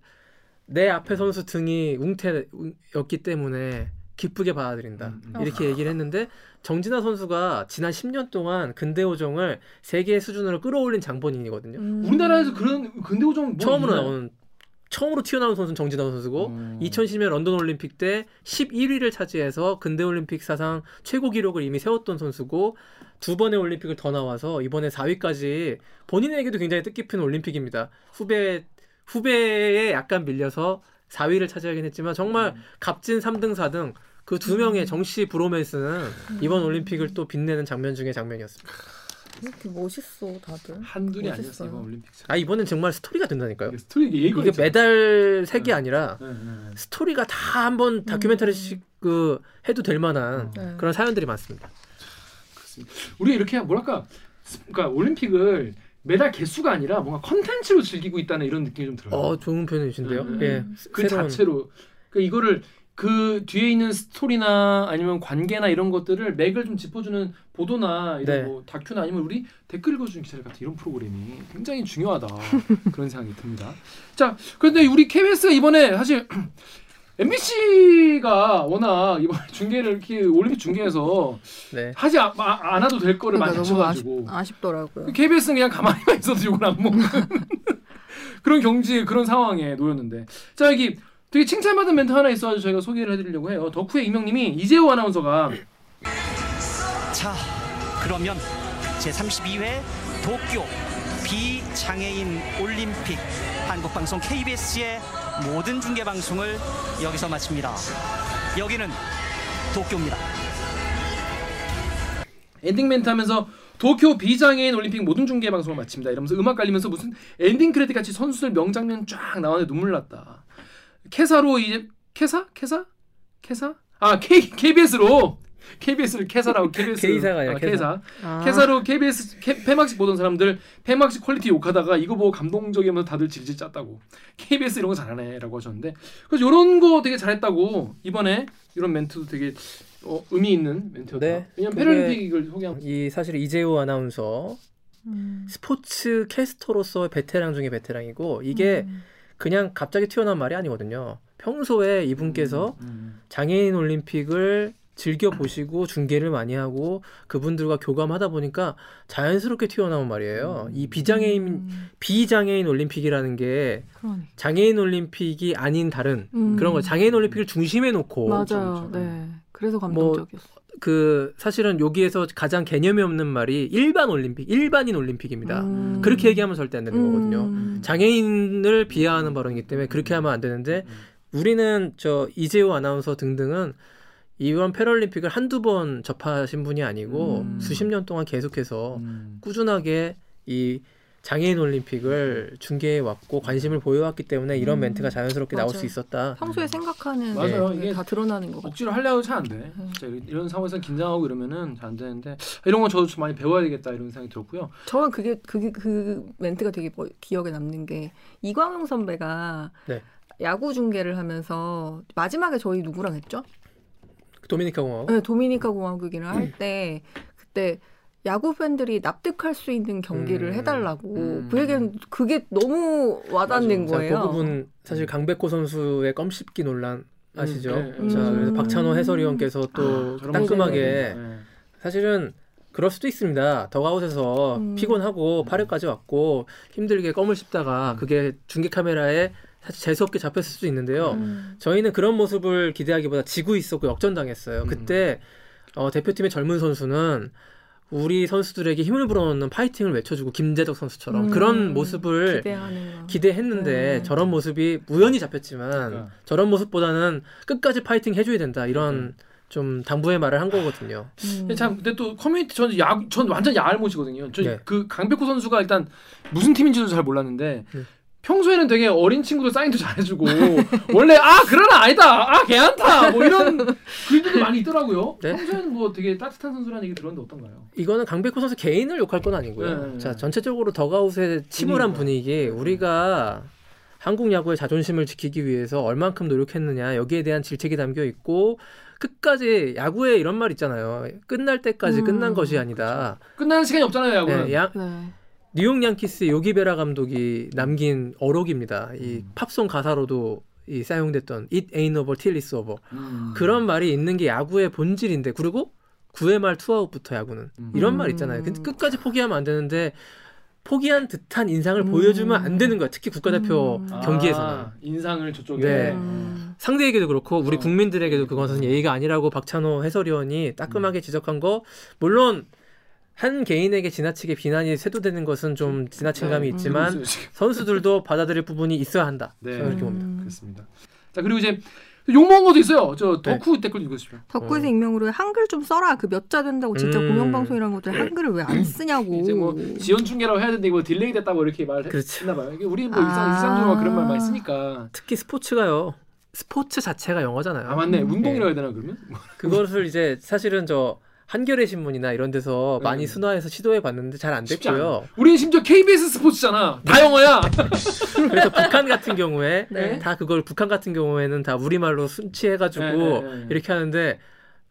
내 앞에 선수 등이 웅태였기 때문에 기쁘게 받아들인다. 음, 이렇게 얘기를 했는데 정진아 선수가 지난 10년 동안 근대 오종을 세계 수준으로 끌어올린 장본인이거든요. 음. 우리나라에서 그런 근대 오종 뭐 처음으로 있나요? 나온 처음으로 튀어나온 선수는 정진아 선수고 2010년 런던 올림픽 때 11위를 차지해서 근대 올림픽 사상 최고 기록을 이미 세웠던 선수고 두 번의 올림픽을 더 나와서 이번에 4위까지 본인에게도 굉장히 뜻깊은 올림픽입니다. 후배 후배에 약간 밀려서 4위를 차지하긴 했지만 정말 값진 3등 4등 그 두 명의 정씨 브로맨스는 이번 올림픽을 또 빛내는 장면 중의 장면이었습니다. 이렇게 멋있어 다들. 한둘이. 아니었어 이번 올림픽. 아 이번엔 정말 스토리가 된다니까요. 스토리 이게 있잖아. 메달 색이 아니라 네, 네. 스토리가 다 한번 다큐멘터리식 그 해도 될 만한 네. 그런 사연들이 많습니다. 우리 이렇게 뭐랄까 그러니까 올림픽을 메달 개수가 아니라 뭔가 컨텐츠로 즐기고 있다는 이런 느낌이 좀 들어요. 어 좋은 표현이신데요. 네, 네. 예, 그 새로운- 자체로 그 이거를 그 뒤에 있는 스토리나 아니면 관계나 이런 것들을 맥을 좀 짚어주는 보도나 이런 네. 뭐 다큐나 아니면 우리 댓글 읽어주는 기자들 같은 이런 프로그램이 굉장히 중요하다 (laughs) 그런 생각이 듭니다. 자 그런데 우리 KBS가 이번에 사실 (clears throat) MBC가 워낙 이번 (laughs) 중계를 이렇게 올림픽 중계해서 네. 하지 아- 아- 않아도 될 거를 많이 그러니까 너무 쳐가지고 아쉽, 더라고요 KBS는 그냥 가만히만 있어도 욕을 안 먹는 (laughs) 그런 경지 그런 상황에 놓였는데 자 여기 되게 칭찬받은 멘트 하나 있어가지고 저희가 소개를 해드리려고 해요 덕후의 이명님이 이재호 아나운서가 자, 그러면 제 32회 도쿄 비장애인 올림픽 한국방송 KBS의 모든 중계 방송을 여기서 마칩니다. 여기는 도쿄입니다. 엔딩 멘트 하면서 도쿄 비장애인 올림픽 모든 중계 방송을 마칩니다 이러면서 음악 깔리면서 무슨 엔딩 크레딧 같이 선수들 명장면 쫙 나왔는데 눈물 났다 캐사로 이제 캐사 캐사 캐사 아 K KBS로 KBS를 캐사라고 KBS K사가 아니라 아, 캐사. 캐사 아. 캐사로 KBS 캐, 폐막식 보던 사람들 폐막식 quality 욕하다가 이거 보고 감동적이면서 다들 질질 짰다고 KBS 이런 거 잘하네라고 하셨는데 그래서 이런 거 되게 잘했다고 이번에 이런 멘트도 되게 어, 의미 있는 멘트였다. 네. 왜냐면 패럴림픽을 소개한 이 사실 이재호 아나운서 음. 스포츠 캐스터로서 베테랑 중에 베테랑이고 이게 음. 그냥 갑자기 튀어나온 말이 아니거든요. 평소에 이분께서 장애인 올림픽을 즐겨 보시고 중계를 많이 하고 그분들과 교감하다 보니까 자연스럽게 튀어나온 말이에요. 이 비장애인 비장애인 올림픽이라는 게. 장애인 올림픽이 아닌 다른 음. 그런 거 장애인 올림픽을 중심에 놓고 맞아요. 네. 그래서 감동적이었어. 그 사실은 여기에서 가장 개념이 없는 말이 일반 올림픽, 일반인 올림픽입니다. 음. 그렇게 얘기하면 절대 안 되는 음. 거거든요. 장애인을 비하하는 발언이기 때문에 그렇게 하면 안 되는데 우리는 저 이재호 아나운서 등등은 이번 패럴림픽을 한두 번 접하신 분이 아니고 음. 수십 년 동안 계속해서 음. 꾸준하게 이 장애인 올림픽을 중계해 왔고 관심을 보여왔기 때문에 이런 음. 멘트가 자연스럽게 나올 맞아요. 수 있었다. 평소에 생각하는 맞아요. 네, 이게 다 드러나는 거 같아요. 억지로 하려고 잘 안 돼. 진짜 이런- 이런 상황에서 긴장하고 이러면은 잘 안 되는데 이런 건 저도 좀 많이 배워야 되겠다 이런 생각이 들었고요. 저는 그게 그게 그 멘트가 되게 뭐- 기억에 남는 게 이광용 선배가 네. 야구 중계를 하면서 마지막에 저희 누구랑 했죠? 도미니카 공화국. 네, 도미니카 공화국이랑 할 때 그때 야구 팬들이 납득할 수 있는 경기를 음. 해달라고 음. 그 얘기는 그게 너무 와닿는 자, 거예요. 그 부분 사실 강백호 선수의 껌 씹기 논란 아시죠? 음, 자, 음. 그래서 박찬호 해설위원께서 또 저런 따끔하게 네. 사실은 그럴 수도 있습니다. 덕아웃에서 음. 피곤하고 8회까지 왔고 힘들게 껌을 씹다가 그게 중계 카메라에 사실 재수 없게 잡혔을 수도 있는데요. 음. 저희는 그런 모습을 기대하기보다 지고 있었고 역전당했어요. 그때 어, 대표팀의 젊은 선수는 우리 선수들에게 힘을 불어넣는 파이팅을 외쳐주고 김재덕 선수처럼 음. 그런 모습을. 기대했는데 네. 저런 모습이 우연히 잡혔지만 그러니까. 저런 모습보다는 끝까지 파이팅 해줘야 된다 이런 좀 당부의 말을 한 거거든요. 음. 근데 참 근데 또 커뮤니티 저는 야구 전 완전 야알못이거든요. 저 네. 그 강백호 선수가 일단 무슨 팀인지도 잘 몰랐는데 네. 평소에는 되게 어린 친구들 사인도 잘해주고 (laughs) 원래 아 그러나 아니다 아 걔한타 뭐 이런 글들도 많이 있더라고요. 네. 평소에는 뭐 되게 따뜻한 선수라는 얘기 들었는데 어떤가요? 이거는 강백호 선수 개인을 욕할 건 아니고요. 네. 자 전체적으로 덕아웃의 침울한 분위기 우리가 한국 야구의 자존심을 지키기 위해서 얼만큼 노력했느냐 여기에 대한 질책이 담겨 있고 끝까지 야구에 이런 말 있잖아요. 끝날 때까지 음, 끝난 것이 아니다. 끝나는 시간이 없잖아요 야구는. 네, 야, 네. 뉴욕 양키스의 요기베라 감독이 남긴 어록입니다. 이 팝송 가사로도 이 사용됐던 It ain't over till it's over. 음. 그런 말이 있는 게 야구의 본질인데 그리고 9회 말 투아웃부터 야구는 이런 말 있잖아요. 근데 끝까지 포기하면 안 되는데 포기한 듯한 인상을 보여주면 안 되는 거야. 특히 국가대표 경기에서는. 아, 인상을 저쪽에. 네. 음. 상대에게도 그렇고 우리 국민들에게도 그것은 예의가 아니라고 박찬호 해설위원이 따끔하게 지적한 거 물론 한 개인에게 지나치게 비난이 쇄도되는 것은 좀 지나친 감이 네. 있지만 음. 선수들도 받아들일 부분이 있어야 한다. 네. 저는 이렇게 봅니다. 그렇습니다. 자 그리고 이제 욕 먹은 것도 있어요. 저 덕후 댓글 읽으시죠. 덕후에서 익명으로 한글 좀 써라. 그 몇 자 된다고 진짜 음. 공영방송이라는 것들 한글을 왜 안 쓰냐고. 이제 뭐 지연 중계라고 해야 되는데 이거 delay 됐다고 이렇게 말했나 봐요. 이게 우리 뭐 일상 아. 일상적으로 그런 말 많이 쓰니까. 특히 스포츠가요. 스포츠 자체가 영어잖아요. 아 맞네. 음. 운동이라고 해야 되나 그러면? 그것을 이제 사실은 저 한겨레 신문이나 이런 데서 많이 순화해서 시도해 봤는데 잘 안. 됐고요. 우리 심지어 KBS 스포츠잖아. 다 영어야. (laughs) 그래서 북한 같은 경우에 네. 다 그걸 북한 같은 경우에는 다 우리말로 순치해 가지고 네, 네, 네. 이렇게 하는데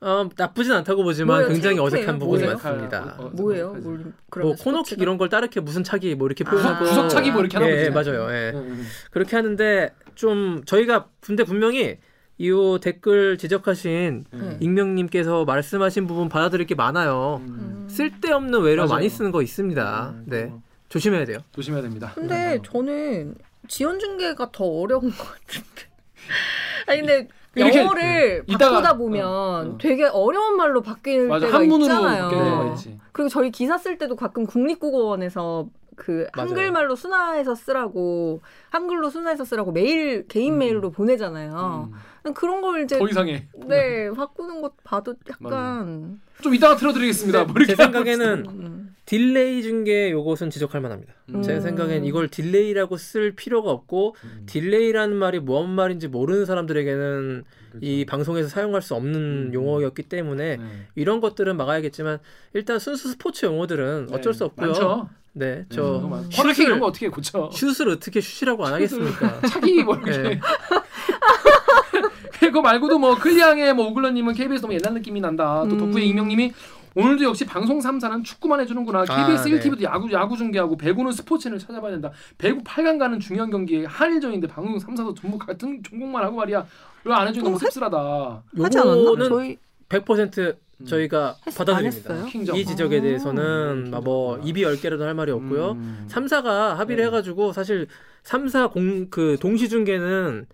어, 나쁘진 않다고 보지만 뭐예요? 굉장히? 어색한 부분이 뭐예요? 많습니다. 어, 뭐예요? 뭘, 뭐 코너킥 이런 걸 따르게 무슨 차기 뭐 이렇게 아, 표현하고 구석 차기 뭐 이렇게 하나 예, 보지. 맞아요. 예. 음, 그렇게 하는데 좀 저희가 근데 분명히 이 댓글 지적하신 네. 익명님께서 말씀하신 부분 받아들일 게 많아요. 음. 쓸데없는 맞아요. 많이 쓰는 거 있습니다. 네. 조심해야 돼요. 조심해야 됩니다. 근데 저는 지연 중계가 더 어려운 것 같은데. (laughs) 아니 근데 이렇게, 영어를 음, 바꾸다 이따가- 보면 어, 어. 되게 어려운 말로 바뀔 맞아. 때가 한문으로 있잖아요. 있지. 그리고 저희 기사 쓸 때도 가끔 국립국어원에서 그. 한글말로 순화해서 쓰라고 한글로 순화해서 쓰라고 메일 개인 메일로 보내잖아요. 그런 걸 이제 더 이상해. 네 바꾸는 것 봐도 약간 좀 이따가 틀어드리겠습니다. 제 생각에는 음. delay 중계 요것은 지적할 만합니다. 음. 제 생각엔 이걸 delay라고 쓸 필요가 없고 delay라는 말이 뭔 말인지 모르는 사람들에게는 이 방송에서 사용할 수 없는 용어였기 때문에 네. 이런 것들은 막아야겠지만 일단 순수 스포츠 용어들은 어쩔 수 없고요. 많죠. 네, 저저 허락해 이런 거 어떻게 고쳐? 슛을 어떻게 슛이라고 안 하겠습니까? (laughs) 차기 뭐 이렇게. 네. (laughs) 그거 말고도 뭐 클리앙의 뭐 오글러님은 KBS 너무 옛날 느낌이 난다. 또 덕후의 익명님이 오늘도 역시 방송 3사는 축구만 해주는구나. KBS 아, 네. 1TV도 야구 야구 중계하고 배구는 스포츠를 찾아봐야 된다. 배구 8강 가는 중요한 경기에 한일전인데 방송 3사도 전부 같은 종목만 하고 말이야. 이거 안 해주면 너무 씁쓸하다. 하지 않았나? 저희 100% 저희가 했- 받아들입니다. 이 지적에 대해서는 뭐 입이 열 개라도 할 말이 없고요. 음. 3, 4가 합의를 해가지고 사실 3, 4공그 동시 중계는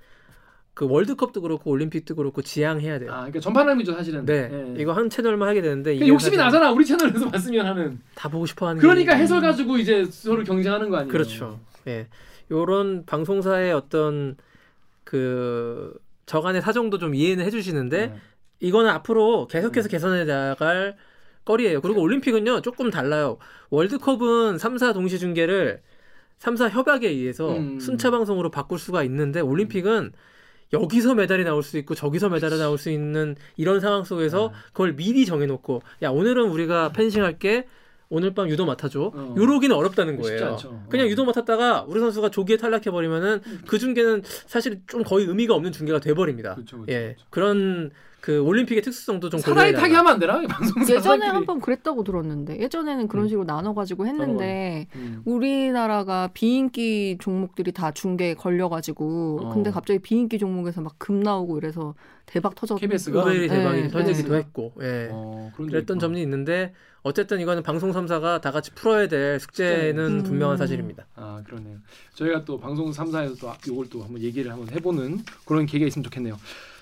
그 월드컵도 그렇고 올림픽도 그렇고 지향해야 돼요. 아, 그러니까 전파람이죠 사실은. 네, 예. 이거 한 채널만 하게 되는데 그 이게 욕심이 나잖아 우리 채널에서 봤으면 하는. 다 보고 싶어하는 그러니까 게 해설 가지고 이제 서로 경쟁하는 거 아니에요? 그렇죠. 예, 요런 방송사의 어떤 그 저간의 사정도 좀 이해는 해주시는데 네. 이거는 앞으로 계속해서 개선해 나갈 거리예요. 그리고 올림픽은요 조금 달라요. 월드컵은 3사 동시 중계를 3사 협약에 의해서 음. 순차 방송으로 바꿀 수가 있는데 올림픽은 여기서 메달이 나올 수 있고 저기서 메달이 나올 수 있는 이런 상황 속에서 그걸 미리 정해놓고 야 오늘은 우리가 펜싱 할게 오늘 밤 유도 맡아줘. 어. 요러기는 어렵다는 거예요. 않죠. 어. 그냥 유도 맡았다가 우리 선수가 조기에 탈락해 버리면은 그 중계는 사실 좀 거의 의미가 없는 중계가 돼 버립니다. 그렇죠, 예, 그런 그 올림픽의 특수성도 좀 고려해야 타기 하면 안 되나? 방송사 예전에 한 번 그랬다고 들었는데 예전에는 그런 식으로 나눠가지고 했는데 음. 우리나라가 비인기 종목들이 다 중계에 걸려가지고 어. 근데 갑자기 비인기 종목에서 막 금 나오고 이래서 대박 터졌. 의외의 대박이 네, 터지기도 네. 했고, 예. 어, 그랬던 점이 있는데 어쨌든 이거는 방송 3사가 다 같이 풀어야 될 숙제는 음. 분명한 사실입니다. 아 그러네요. 저희가 또 방송 3사에서 또 이걸 또 한번 얘기를 한번 해보는 그런 계기가 있으면 좋겠네요.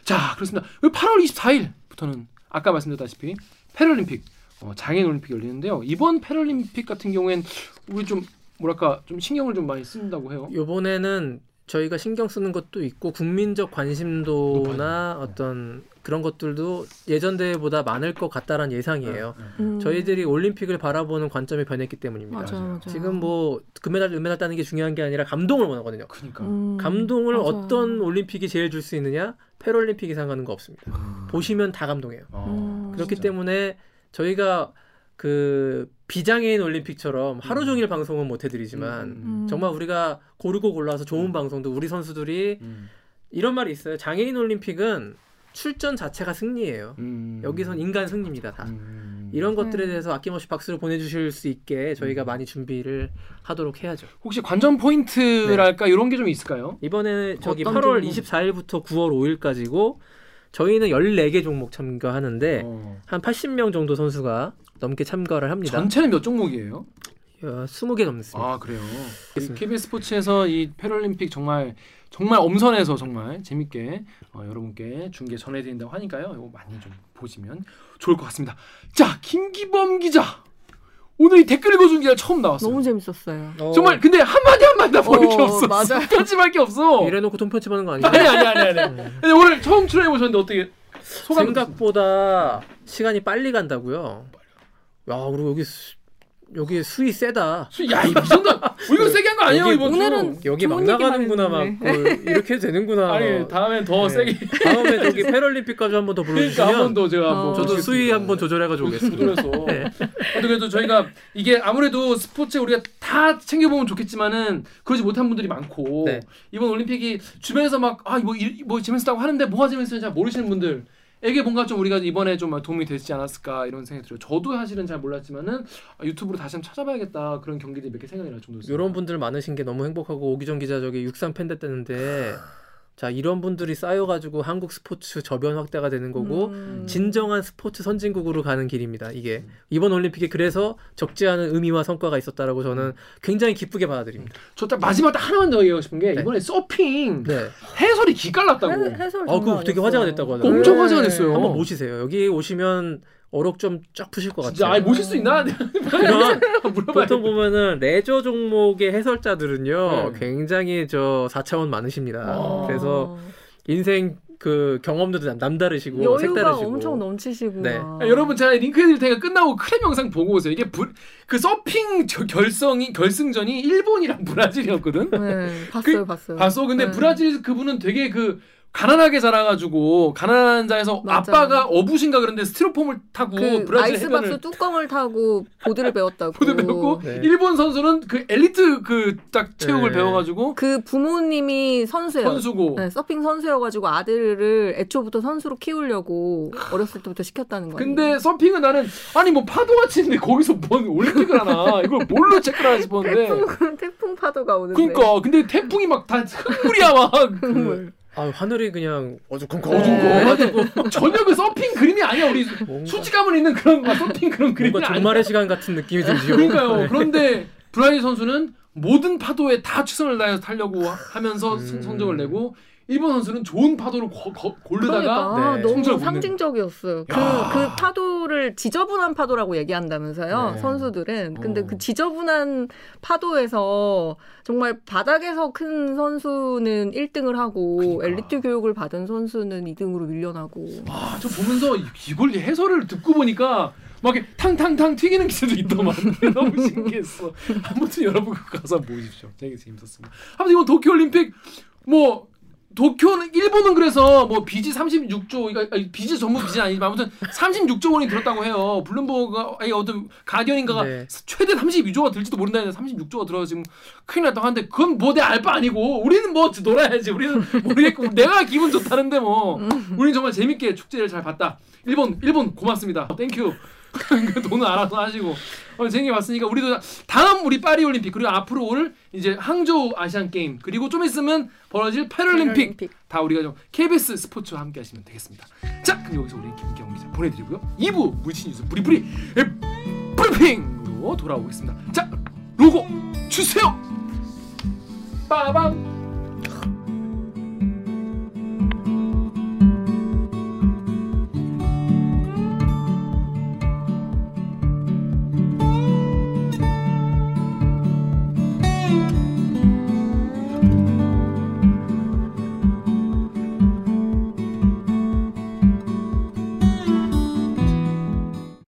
자 그렇습니다. 8월 24일부터는 아까 말씀드렸다시피 패럴림픽 어, 장애인 올림픽이 열리는데요. 이번 패럴림픽 같은 경우엔 우리 좀 뭐랄까 좀 신경을 좀 많이 쓴다고 해요. 이번에는 저희가 신경 쓰는 것도 있고 국민적 관심도나 어떤 그런 것들도 예전 대회보다 많을 것 같다라는 예상이에요. 음. 저희들이 올림픽을 바라보는 관점이 변했기 때문입니다. 맞아요, 맞아요. 지금 뭐 금메달, 은메달 따는 게 중요한 게 아니라 감동을 원하거든요. 그러니까. 음, 감동을 맞아요. 어떤 올림픽이 제일 줄 수 있느냐? 패럴림픽 이상 가는 거 없습니다. 음. 보시면 다 감동해요. 음. 그렇기 때문에 저희가 그 비장애인 올림픽처럼 하루 종일 방송은 못 해드리지만 음. 정말 우리가 고르고 골라서 좋은 방송도 우리 선수들이 이런 말이 있어요. 장애인 올림픽은 출전 자체가 승리예요. 음. 여기선 인간 승리입니다. 다. 이런 것들에 네. 대해서 아낌없이 박수를 보내주실 수 있게 저희가 많이 준비를 하도록 해야죠. 혹시 관전 포인트랄까 이런 게 좀 있을까요? 이번에 저기 어떤 8월 종목? 24일부터 9월 5일까지고 저희는 14개 종목 참가하는데 어. 한 80명 정도 선수가 넘게 참가를 합니다. 전체는 몇 종목이에요? 어, 20개 넘습니다. 아 그래요. KBS 스포츠에서 이 패럴림픽 정말 정말 엄선해서 정말 재밌게 어, 여러분께 중계 전해드린다고 하니까요. 이거 많이 좀 보시면 좋을 것 같습니다. 자 김기범 기자 오늘 이 댓글 읽어준 기자 처음 나왔어요. 너무 재밌었어요. 정말 근데 한마디 한마디 다 버릴 게 어, 없어. 맞아요. (laughs) 편집할 게 없어. 이래놓고 돈 편집하는 거 아니에요? 아니 아니 아니 아니. 근데 오늘 처음 출연해 보셨는데 어떻게 소감? 생각보다 시간이 빨리 간다고요. 야 그리고 여기 수, 여기 수위 세다. 야이 정도 이거 세게 한 거 아니에요 여기, 이번 주? 오늘은 여기 막 나가는구나 막. 어, 이렇게 되는구나. 아니 다음엔 더 네. 세게. 다음에 저기 패럴림픽까지 한 번 더 불러주시면 그러니까 한번 더 제가 한번 저도. 수위 한 번 조절해가지고 오겠습니다. 조절해서. (laughs) 네. 그래도 저희가 이게 아무래도 스포츠 우리가 다 챙겨보면 좋겠지만은 그러지 못한 분들이 많고 네. 이번 올림픽이 주변에서 막아뭐 뭐 재밌었다고 하는데 뭐가 재밌었는지 잘 모르시는 분들 에게 뭔가 좀 우리가 이번에 좀 도움이 되지 않았을까 이런 생각이 들어요. 저도 사실은 잘 몰랐지만은 아, 유튜브로 다시 한번 찾아봐야겠다 그런 경기들이 몇 개 생각이 날 정도였어요. 이런 분들 많으신 게 너무 행복하고 오기정 기자 저기 육삼 팬 됐다는데 자 이런 분들이 쌓여가지고 한국 스포츠 저변 확대가 되는 거고 음. 진정한 스포츠 선진국으로 가는 길입니다. 이게 이번 올림픽에 그래서 적지 않은 의미와 성과가 있었다라고 저는 굉장히 기쁘게 받아들입니다. 저딱 마지막 딱 하나만 더 얘기하고 싶은 게 이번에 서핑 네. 해설이 기깔났다고. 해설 아, 그거 되게 화제가 됐다고 하더라고요. 엄청 화제가 됐어요. 한번 모시세요. 여기 오시면 어록 좀 쫙 푸실 것 같아요. 진짜 아니 모실 수 있나? (laughs) 그런 보통 보면은 레저 종목의 해설자들은요 네. 굉장히 저 4차원 많으십니다. 아. 그래서 인생 그 경험도 남- 남다르시고 여유가 색다르시고 엄청 넘치시고. 네. 아, 여러분 제가 링크 해드릴 테니까 끝나고 크랩 영상 보고 오세요. 이게 부, 그 서핑 저- 결성이 결승전이 일본이랑 (laughs) 브라질이었거든. 네, 봤어요, 그- 봤어요. 봤어. 근데 네. 브라질 그분은 되게 그 가난하게 자라가지고 가난한 집에서 맞아. 아빠가 어부신가 그런데 스티로폼을 타고 그 브라질 아이스박스 해변을 뚜껑을 타고 보드를 (laughs) 배웠다고. 보드 배웠고 네. 일본 선수는 그 엘리트 그 딱 체육을 네. 배워가지고 그 부모님이 선수예요. 선수고. 네, 서핑 선수여가지고 아들을 애초부터 선수로 키우려고 어렸을 때부터 시켰다는 거예요. 근데 서핑은 나는 아니 뭐 파도가 치는데 거기서 뭔 올림픽을 하나 이걸 뭘로 체크를 하나 싶었는데 태풍, 태풍 파도가 오는데. 그러니까 근데 태풍이 막다 흙물이야 막 그, 아 하늘이 그냥 어두컴컴 어두컴 전혀 그 서핑 그림이 아니야 우리. 수직감을 있는 그런 막 서핑 그런 그림이 뭔가 아니야. 종말의 시간 같은 느낌이 들죠. 그러니까요. 네. 그런데 브라질 선수는 모든 파도에 다 최선을 다해서 타려고 하면서 선- 성적을 내고 일본 선수는 좋은 파도를 거, 거, 고르다가 그러니까 네. 너무 상징적이었어요. 그, 야. 그 파도를 지저분한 파도라고 얘기한다면서요. 네. 선수들은. 근데 어. 그 지저분한 파도에서 정말 바닥에서 큰 선수는 1등을 하고 그러니까. 엘리트 교육을 받은 선수는 2등으로 밀려나고. 아, 저 보면서 이- 이걸 해설을 듣고 보니까 막 이렇게 탕탕탕 튀기는 기세도 있더만 (laughs) 너무 신기했어. 아무튼 여러분 그거 가서 보십시오. 되게 재밌었습니다. 아무튼 이번 도쿄 올림픽 뭐 도쿄는 일본은 그래서 뭐 빚이 36조 그러니까 빚이 전부 빚이 아니지만 아무튼 36조 원이 들었다고 해요. 블룸버그가 아니 어떤 가디언인가가 네. 최대 32조가 들지도 모른다 했는데 36조가 들어서 지금 큰일 났다고 하는데 그건 뭐 내 알 바 아니고 우리는 뭐 놀아야지. 우리는 모르겠고 내가 기분 좋다는데 뭐 우리는 정말 재밌게 축제를 잘 봤다. 일본 일본 고맙습니다. Thank you. (laughs) 그 돈은 알아서 하시고 어, 재밌게 봤으니까 우리도 다음 우리 파리 올림픽 그리고 앞으로 올 이제 항저우 아시안 게임 그리고 좀 있으면 벌어질 패럴림픽, 다 우리가 좀 KBS 스포츠와 함께 하시면 되겠습니다. 자 그럼 여기서 우리 김경 기자 보내드리고요. 2부 물친 뉴스 브리브리 브리핑으로 돌아오겠습니다. 자 로고 주세요. 빠밤